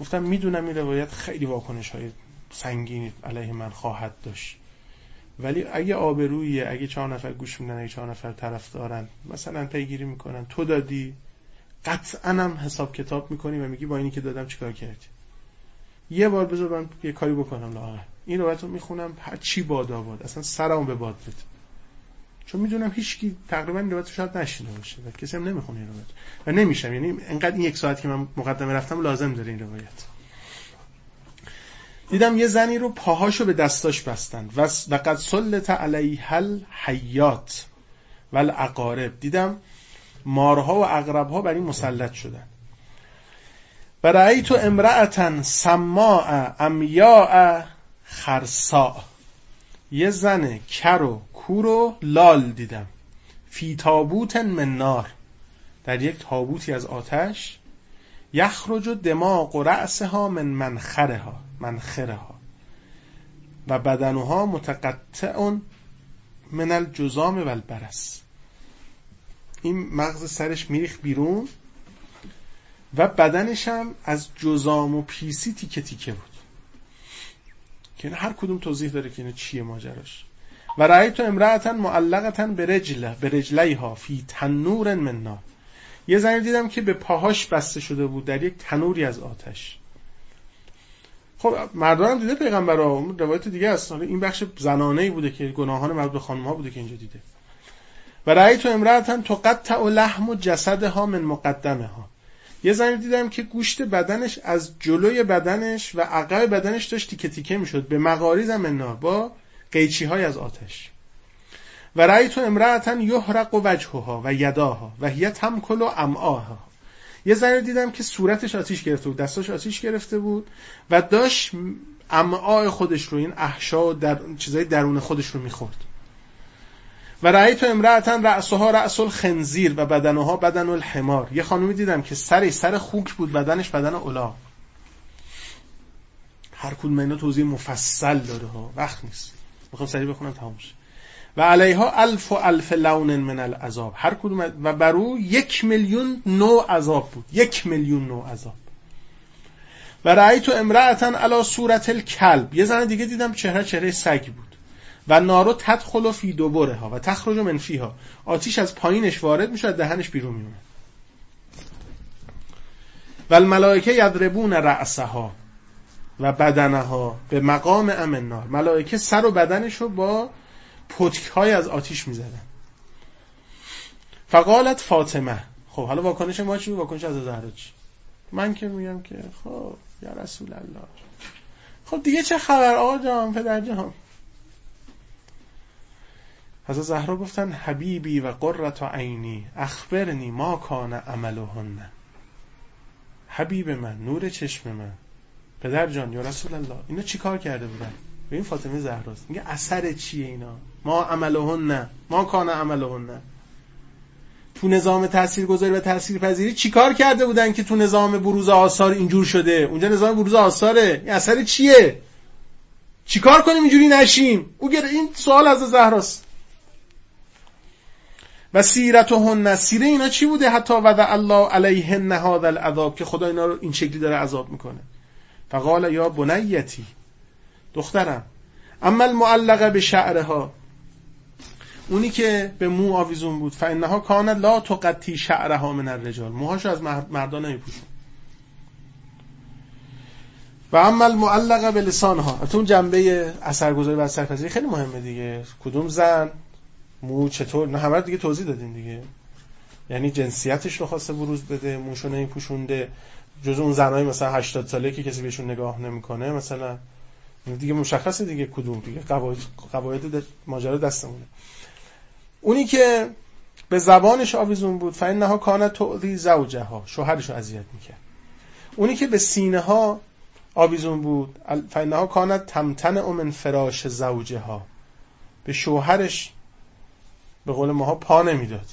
گفتم می‌دونم این روایت خیلی واکنش های سنگینی علیه من خواهد داشت. ولی اگه آبرویه اگه چهار نفر گوش میدن اگه چهار نفر طرف دارن مثلا پیگیری می‌کنن تو دادی قطعا هم حساب کتاب می‌کنی و میگی با اینی که دادم چیکار کردی؟ یه بار بذار من یه کاری بکنم. لاغر این روایت رو می‌خونم هر چی باد آباد. اصلا سرمو به باد بده. چون می‌دونم هیچکی تقریبا روایت شاید نشینه باشه و کسی هم نمی‌خونه این روایت. و نمیشم یعنی انقدر این یک ساعت که من مقدمه رفتم لازم داره این روایت. دیدم یه زنی رو پاهاشو به دستاش بستن. و قد سلط علیه الحیات و الاقارب دیدم مارها و اقربها بر این مسلط شدن. و رأیت امرأتا سماع امیاء خرسا یه زن کر و کور و لال دیدم. فی تابوت من نار. در یک تابوتی از آتش. یخرج و دماغ و رأسها من منخرها منخرها. و بدنها متقطع من الجزام و البرس. این مغز سرش میریخ بیرون و بدنش هم از جزام و پیسی تیکه تیکه بود. که هر کدوم توضیح داره که اینه چیه ماجراش. و رأیت امرأتا معلقتا به رجله به رجلیها فی تنور من نار. یه زنی دیدم که به پاهاش بسته شده بود در یک تنوری از آتش. خب مردان هم دیده پیغمبر ها روایت دیگه هست این بخش زنانه ای بوده که گناهان مربوط به خانم ها بوده که اینجا دیده. و رأیت امرأتا تقطع لحم و جسدها من مقدمه ها یه زنی دیدم که گوشت بدنش از جلوی بدنش و عقب بدنش داشت تیکه تیکه می‌شد. به مغاریز من با قیچی های از آتش. و رأیت امرأتا یحرق و وجهها و یداها و هی تمکل و امعاها. یه زن دیدم که صورتش آتیش گرفته بود دستاش آتیش گرفته بود و داشت امعای خودش رو این احشا در چیزای درون خودش رو می‌خورد. و رأیت امرأتا رأسها رأس الخنزیر و بدنها بدن الحمار. یه خانومی دیدم که سرش سر خوک بود بدنش بدن اولا هر کدوم اینا توضیح مفصل داره ها وقت نیست. می‌خوام سریع بخونم تمام و علیها الف و الف لون من العذاب. هر کدوم و بر او یک میلیون نوع عذاب بود. یک میلیون نوع عذاب. و رأیت امرأتا علی صورت الکلب. یه زن دیگه دیدم چهره چهره سگ بود. و نارو تدخل فی دوبره ها و تخرج من فیها آتیش از پایینش وارد می‌شد دهنش بیرون میومد و الملائکه یضربون رأسها. و بدنها به مقام امن نار. ملائکه سر و بدنش رو با پتک های از آتیش می‌زدن. فقالت فاطمه. خب حالا واکنش ما چی واکنش از زهرا چی؟ من که میگم که خب یا رسول الله. خب دیگه چه خبر آقا جان پدر جان؟ حضرت زهرا گفتن حبیبی و قررت عینی اخبرنی ما کان عملهن. حبیب من نور چشم من. پدر جان یا رسول الله اینا چیکار کرده بودن؟ به این فاطمه زهراست. میگه اثر چیه اینا؟ ما عملهن نه. ما کان عملهن نه. تو نظام تاثیرگذاری و تاثیرپذیری چیکار کرده بودن که تو نظام بروز آثار اینجور شده؟ اونجا نظام بروز آثاره. این اثر چیه؟ چیکار کنیم اینجوری نشیم؟ او این سوال از زهراست. و سیرت هن سیره اینا چی بوده؟ حتی وضع الله علیهن هذا العذاب که خدا اینا رو این شکلی داره عذاب می‌کنه. فقال یا بنیتی دخترم اما المعلقه به شعرها. اونی که به مو آویزون بود فانها کان لا تقتی شعرها من الرجال. موهاشو از مردان نمیپوشون. و اما المعلقه به لسانها. اون جنبه اثرگذاری و اثرپذیری خیلی مهمه دیگه. کدوم زن مو چطور؟ نه همه دیگه توضیح دادیم دیگه. یعنی جنسیتش رو خواسته بروز بده موشو نمیپوشونده. جز اون زنای مثلا 80 ساله که کسی بهشون نگاه نمی‌کنه مثلا دیگه مشخصه دیگه کدوم دیگه قواعد ماجرا دستمونه. اونی که به زبانش آویزون بود فانها کانت تعذی زوجها شوهرش رو اذیت می‌کرد. اونی که به سینه ها آویزون بود فانها کانت تمتن من فراش زوجها به شوهرش به قول ماها پا نمی‌داد.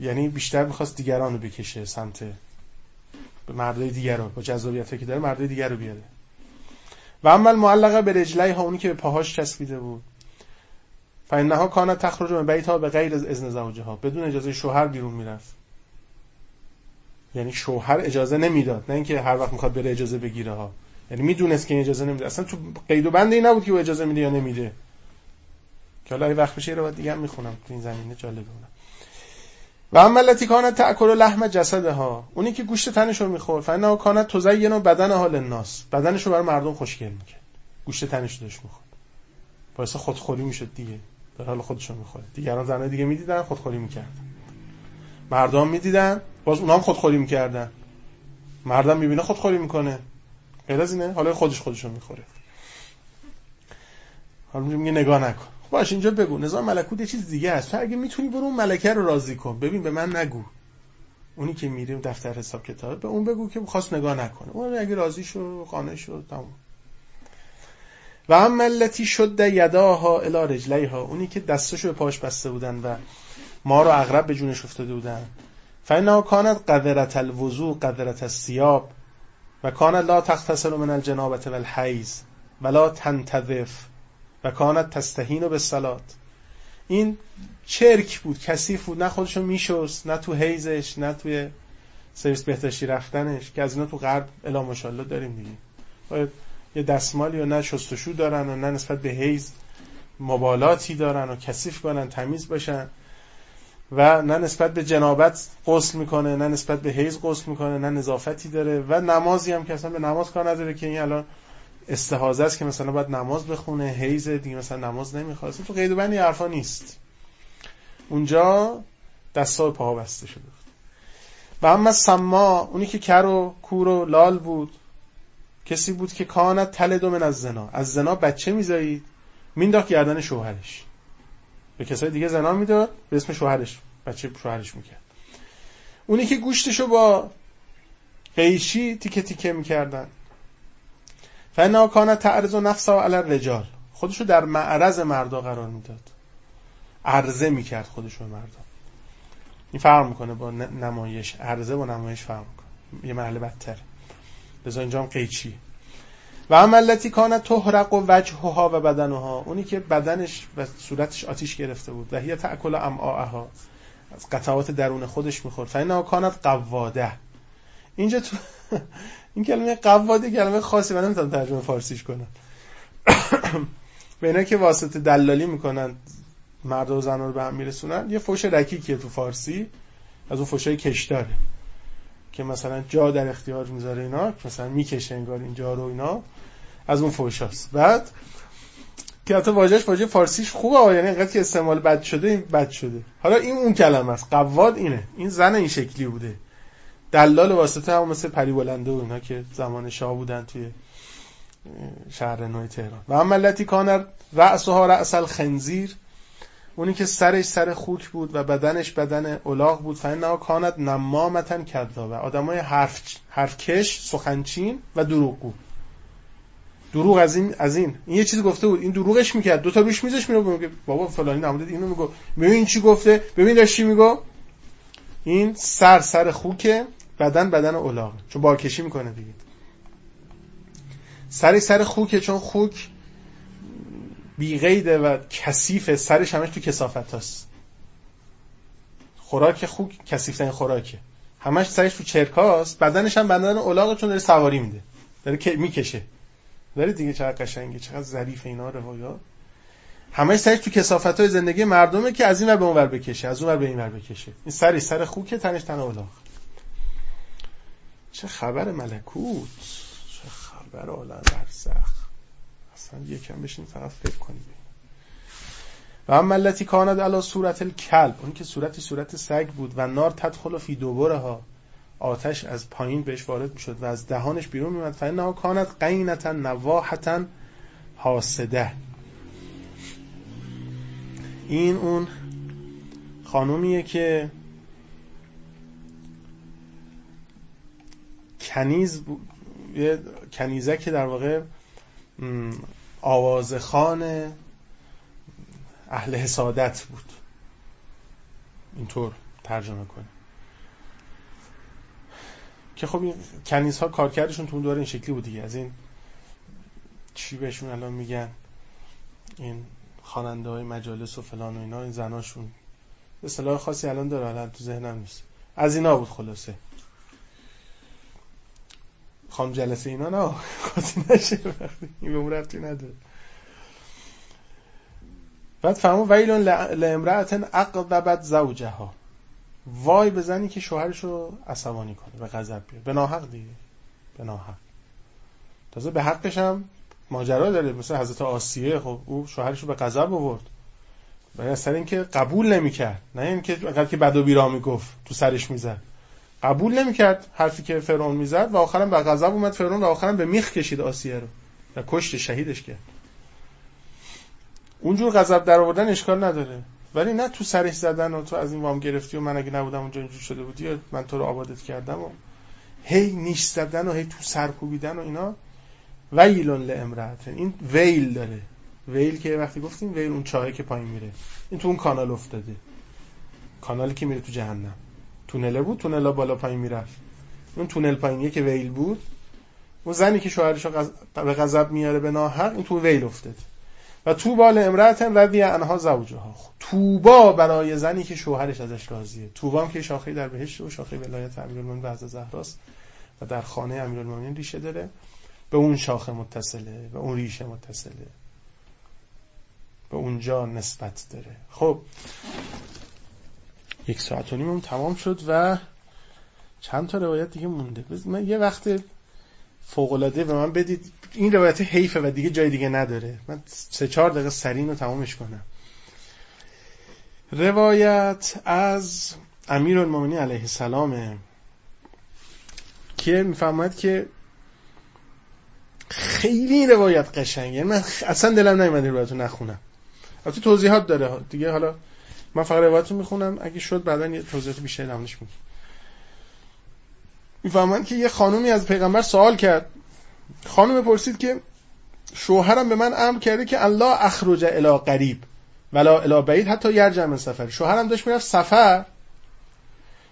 یعنی بیشتر می‌خواست دیگران رو بکشه سمت مردای دیگر رو با جذابیت که داره مردای دیگر رو بیاره. و اما المعلقه به رجلی ها اونی که به پاهاش چسبیده بود. فانها کانت تخرج من بیتها به غیر از اذن زوجها. بدون اجازه شوهر بیرون می‌رفت. یعنی شوهر اجازه نمی‌داد. نه اینکه هر وقت می‌خواد بره اجازه بگیره ها. یعنی می‌دونست که اجازه نمیده. اصلا تو قید و بندی نبود که او اجازه میده یا نمیده. که حالا وقت بشه رو دیگه هم می‌خونم. تو این زمینه جالبه و اما التي کانت تاکل لحم جسدها اونی که گوشت تنش رو می‌خورد. فانا کانت تزین بدن حال الناس. بدنش رو برای مردم خوشگل می‌کرد. گوشت تنش رو داشت می‌خورد. باعث خودخوری می‌شد دیگه. در حال خودش رو می‌خوره دیگران زنای دیگه می‌دیدن خودخوری می‌کردن. مردم می‌دیدن باز اونها هم خودخوری می‌کردن. مردم می‌بینه خودخوری می‌کنه. غیر از اینه حالا خودش خودشون می‌خوره. حالا میگه نگاه نکن. باش اینجا بگو. نظام ملکوت یه چیز دیگه است. تو اگه می‌تونی برو اون ملکه رو راضی کن. ببین به من نگو. اونی که میره دفتر حساب کتاب به اون بگو که خواست نگاه نکنه. اون اگه راضی شد قانع شد تمام. و هم ملتی شد یداها الی رجلیها. اونی که دستشو به پاش بسته بودن و ما رو اغرب به جونش افتاده بودن. فإنها كانت قذرة الوضوء قذرة الثياب و كانت لا تغتسل من الجنابة والحيض ولا تنتظف. و كانت تستهين بالصلاة این چرک بود کثیف بود. نه خودشو میشست نه تو حیزش نه توی سرویس بهداشتی رفتنش که از اینا تو غرب الا ماشاءالله داریم دیگه. باید یه دستمالی و نه شستشو دارن و نه نسبت به حیض مبالاتی دارن و کثیف کنن تمیز باشن. و نه نسبت به جنابت غسل می‌کنه نه نسبت به حیز غسل می‌کنه نه نظافتی داره. و نمازی هم که اصلا به نماز کار نداره که این الان استحاضه است که مثلا باید نماز بخونه حیز دیگه مثلا نماز نمی‌خواد. تو قید و بندی حرفا نیست. اونجا دستا و پاها بسته شده و اما سما اونی که کر و کور و لال بود کسی بود که کانت تل دومن از زنا. از زنا بچه می‌ذارید مینداخت گردن شوهرش. به کسای دیگه زنا می‌داد به اسم شوهرش بچه شوهرش می‌کرد. اونی که گوشتشو با قیشی تیکه تیکه می‌کردن. فنا کانت تعرض و نفسا علی الرجال. خودشو در معرض مردا قرار می‌داد. عرضه می‌کرد خودشو به مردا. این فرق می‌کنه با نمایش. عرضه با نمایش فرق می‌کنه. یه محل بدتر لذا اینجا هم قیچی. و عملتی کانت تحرق و وجهها و بدنها. اونی که بدنش و صورتش آتیش گرفته بود. و هی تأکل امعاءها. از قطعات درون خودش می‌خورد. فإنها کانت قواده اینجا تو این کلمه قواده کلمه خاصی من نمی‌تونم ترجمه فارسیش کنم. به اینا که واسطه دلالی می‌کنن مرد و زن رو به هم میرسونن یه فوش رکیکیه تو فارسی. از اون فوشای کشداره که مثلا جا در اختیار می‌ذاره اینا مثلا می‌کشه انگار اینجا رو اینا. از اون فوشاست بعد که حتی واژهش واژه فارسیش خوبه یعنی اینقدر که استعمال بد شده این بد شده. حالا این اون کلمه است. قواد اینه. این زن این شکلی بوده. دلال واسطه هم مثل پری بلنده و اینا که زمان شاه بودن توی شهر نوی تهران. و عملتی کانر رأسها رأس الخنزیر اونی که سرش سر خوک بود و بدنش بدن الاغ بود. فإنها کانت نمامتن کذابه. آدمای حرف حرفکش سخنچین و دروغگو. دروغ از این از این. این یه چیزی گفته بود. این دروغش می‌کرد. دو تا روش میذاش میگه بابا فلانی نموده اینو میگو ببین چی گفته. ببین داشت چی میگو این سر سر خوکه. بدن بدن الاغ چون بارکشی می‌کنه دیگه. سر سر خوکه چون خوک بیغیده و کثیفه سرش همش تو کسافت هست خوراک خوک کثیفترین خوراکه. همش سرش تو چرکاست بدنش هم بدن الاغ چون داره سواری میده. داره می‌کشه. داره دیگه چقدر قشنگه چقدر ظریف اینا روایات همش سرش تو کسافت های زندگی مردمه که از این ور به اون ور بکشه از اون ور به این ور بکشه. این سری سر خوکه تنش تن الاغ چه خبر ملکوت؟ چه خبر عالم برزخ؟ اصلا یکم بشین فقط فکر کنیم. و هم ملتی کاند علا صورت الکلب اون که صورتی صورت سگ بود و نار تدخل فی دوباره ها آتش از پایین بهش وارد می‌شد و از دهانش بیرون میمد فانها کانت قینتا نواحتا حاسده. این اون خانومیه که کنیز یه کنیزه که در واقع آوازخان اهل حسادت بود. اینطور ترجمه کنیم. که خب این کنیز ها کارکردشون تو اون دوره این شکلی بود دیگه. از این چی بهشون الان میگن؟ این خواننده های مجالس و فلان و اینا این زناشون. اصطلاح خاصی الان داره الان تو ذهنم نیست. از اینا بود خلاصه. خانم جلسه اینا نه. خاصی نشه. این به اون رفتی نداره. بعد فهمو ویلون لامرأتن اقضبت زوجها. وای به زنی که شوهرش رو عصبانی کنه. به غضب بیاره. به ناحق دیگه. به ناحق. تازه به حقش هم ماجرا داره. مثل حضرت آسیه. خب او شوهرش رو به غضب آورد. برای سر اینکه قبول نمی‌کرد. نه اینکه اگر که بد و بیرا می‌گفت تو سرش می‌زد. قبول نمی‌کرد حرفی که فرعون می‌زد و آخرم به غضب اومد فرعون و آخرم به میخ کشید آسیه رو و کشت شهیدش کرد. اونجور غضب در آوردن اشکال نداره. ولی نه تو سرش زدن و تو از این وام گرفتی و من اگه نبودم اونجا اینجور شده بودی یا من تو رو آبادت کردم و هی نیش زدن و هی تو سر کوبیدن و اینا ویلون لامرأت این ویل داره. ویل که وقتی گفتیم ویل اون چاهه که پایین میره. این تو اون کانال افتاده. کانالی که میره تو جهنم. تونله بود تونلا بالا پایین می‌رفت. اون تونل پایینیه که ویل بود. اون زنی که شوهرش به غضب میاره به ناحق این تو ویل افتاد. و توبا لامرأتن رضی عنها زوجها. توبا برای زنی که شوهرش ازش راضیه. توبا هم که شاخه در بهشت و شاخه ولایت امیرالمومنین بعد زهراست و در خانه امیرالمومنین ریشه داره. به اون شاخه متصله به اون ریشه متصله. به اونجا نسبت داره. خب یک ساعت و نیم تمام شد و چند تا روایت دیگه مونده. من یه وقت فوقلاده به من بدید. این روایت حیفه و دیگه جای دیگه نداره. من سه چهار دقیقه سرین رو تمامش کنم. روایت از امیر المومنی علیه السلامه که می‌فهمد که خیلی روایت قشنگه. یعنی من اصلا دلم نمیاد روایت رو نخونم. البته توضیحات داره. دیگه حالا من فقط روایت رو می‌خونم. اگه شد بعدا یه توضیحات بیشتر نمونش میگم. می‌فهمند که یه خانومی از پیغمبر سوال کرد. خانم پرسید که شوهرم به من امر کرده که الله اخرج الی قریب ولا الی بعید حتی یرجع من سفر. شوهرم داشت می‌رفت سفر.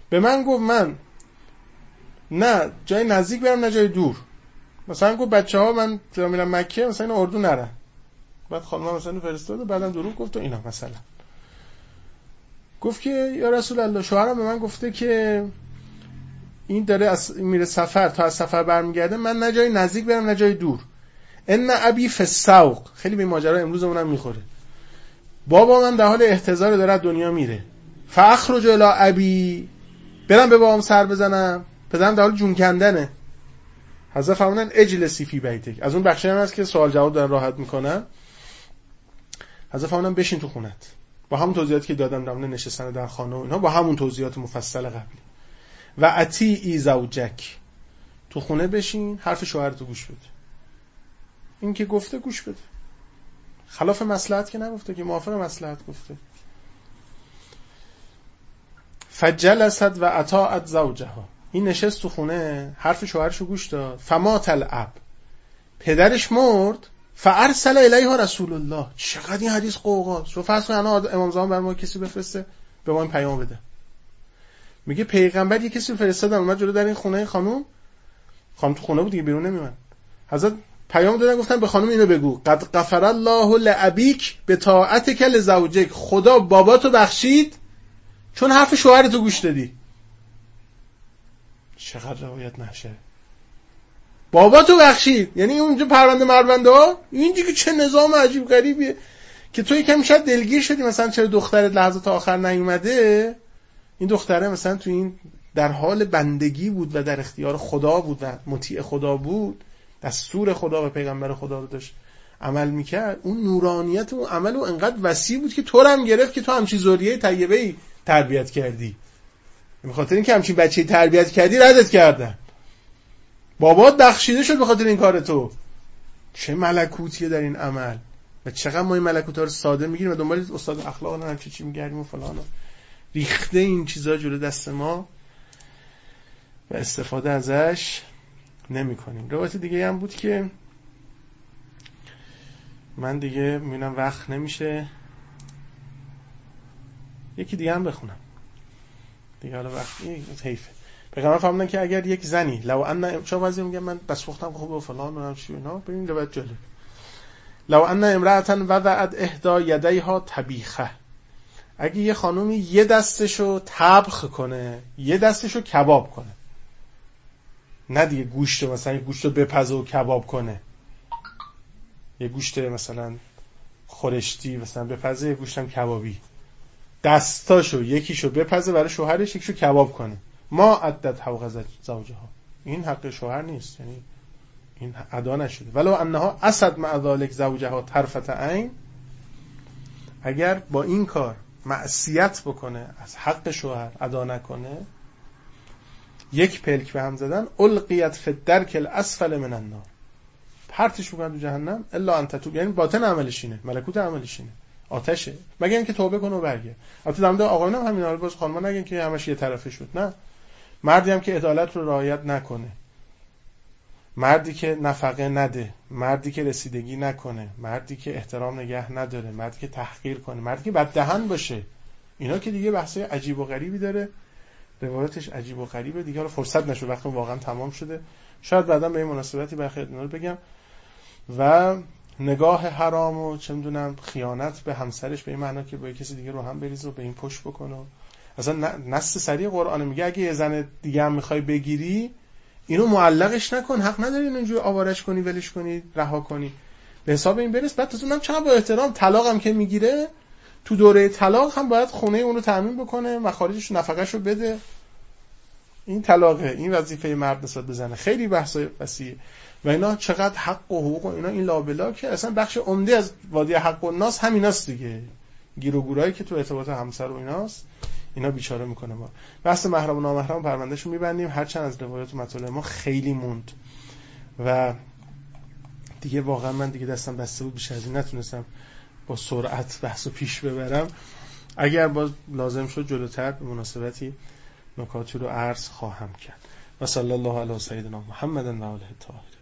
به من گفت من نه جای نزدیک برم نه جای دور. مثلا گفت بچه ها من میرم مکه مثلا اردو نرن. بعد خانم مثلا فرستاد و بعدم دروغ گفت و اینا مثلا. گفت که یا رسول الله شوهرم به من گفته که این داره از میره سفر تا از سفر برمیگرده من نه جای نزدیک برم نه جای دور. ان ابی فسوق خیلی به ماجرا امروزمون هم می‌خوره. بابا من در حال احتضار داره دنیا میره. فاخرج الی ابی برم به بابام سر بزنم. پدرم در حال جون کندنه. حضرت فرمودن اجلسی فی بیتک. از اون بخشی هم هست که سوال جواب دارن راحت می‌کنن. حضرت فرمودن بشین تو خونت. با همون توضیحاتی که دادم در نشستن در خانه و اینها با همون توضیحات مفصل قبلی. و اتی ای زوجک. تو خونه بشین حرف شوهرتو گوش بده. این که گفته گوش بده. خلاف مسلحت که نگفته که موافق مسلحت گفته. فجلست و اطاعت زوجها. این نشست تو خونه حرف شوهرشو گوش داد. فما الاب. پدرش مرد فارسل الیها رسول الله. چقدر این حدیث قوقاست رو فرض امام زمان بر ما کسی بفرسته به ما این پیام بده. میگه پیغمبر یه کسی فرستادن اومد جلو در این خونه خانوم. خانم تو خونه بود دیگه بیرون نمیومد حضرت پیام دادن گفتن به خانم اینو بگو. قد غفر الله لابیک به طاعت کل زوجک خدا باباتو بخشید چون حرف شوهرتو گوش دادی. چقدر روایت نشه باباتو بخشید یعنی اونجا پرونده مرونده ها اینجا که چه نظام عجیب غریبیه. که تو یکم شاید دلگیر شدی مثلا چرا دخترت لحظه آخر نیومده؟ این دختره مثلا تو این در حال بندگی بود و در اختیار خدا بود و مطیع خدا بود. دستور خدا و پیغمبر خدا رو داشت عمل می‌کرد. اون نورانیت و عمل و انقدر وسیع بود که تو هم گرفت که تو همچین زوریه طیبه تربیت کردی. به خاطر اینکه همچین بچه تربیت کردی ردت کردن. بابات بخشیده شد به خاطر این کار تو. چه ملکوتیه در این عمل؟ و چقدر ما این ملکوت ها رو ساده می‌گیریم و دنبال استاد اخلاق هم چی چی میگردیم و فلان ریخته این چیزا جلو دست ما. و استفاده ازش نمی کنیم روایت دیگه هم بود که من دیگه می‌بینم وقت نمیشه. یکی دیگه هم بخونم. دیگه حالا وقت حیفه. پیغمبر فرمودن که اگر یک زنی لو ان چه وضعی میگم من بس وقتم خوب و فلان و چی اینا؟ ببین روایت جالب. لو ان امرأتا وضعت احدا یدیها طبیخه اگه یه خانومی یه دستشو تبخ کنه یه دستشو کباب کنه. نه دیگه گوشت مثلا گوشت رو بپزه و کباب کنه. یه گوشت مثلا خورشتی مثلا بپزه یه گوشتم کبابی. دستاشو یکیشو بپزه برای شوهرش یکیشو کباب کنه. ما عدت حوق زوجه ها این حق شوهر نیست یعنی این ادا نشده. ولو انها اسد مع ذلك زوجه ها طرفت عین اگر با این کار معصیت بکنه از حق شوهر ادا نکنه یک پلک به هم زدن القیت فی الدرک الاسفل من النار. پرتش بکنن تو جهنم الا انت تو یعنی باطن عملش اینه ملکوت عملش اینه. آتشه. مگه اینکه توبه کنه و برگرد. البته در مورد آقایون هم همین حال باز خانم‌ها نگن که همش یه طرفه شد. نه. مردی هم که عدالت رو رعایت نکنه. مردی که نفقه نده. مردی که رسیدگی نکنه. مردی که احترام نگه نداره. مردی که تحقیر کنه. مردی که بد دهن باشه. اینا که دیگه بحث عجیب و غریبی داره. روایتش عجیب و غریبه. دیگه رو فرصت نشد. وقتی واقعا تمام شده. شاید بعدا به این مناسبتی برخی رو بگم. و نگاه حرام و چه می‌دونم خیانت به همسرش به این معنا که با کسی دیگه رو هم بریز و به این پشت بکنه اصلا نص سریع قرآن میگه اگه یه زن دیگه هم می‌خوای بگیری اینو معلقش نکن. حق نداری اینجوری آوارش کنی ولش کنی رها کنی. به حساب این برس. بعد اونم چقدر با احترام طلاقم که می‌گیره تو دوره طلاق هم باید خونه اون رو تامین بکنه مخارجش نفقش رو بده. این طلاقه این وظیفه مرد نسبت بزنه خیلی بحث وسیعه. و اینا چقدر حق و حقوق و اینا این لابلا که اصلا بخش عمده از وادی حق و ناس همیناست دیگه. گیر و گورایی که تو ارتباط همسر و ایناست. اینا بیچاره می‌کنه ما. بحث محرم و نامحرم پروندهشو میبندیم. هرچند از روایات و ما خیلی موند. و دیگه واقعا من دیگه دستم بسته بود بیش از این نتونستم با سرعت بحث پیش ببرم. اگر باز لازم شد جلوتر به مناسبتی نکاتی رو عرض خواهم کرد. و صلی الله علی سیدنا محمد و آله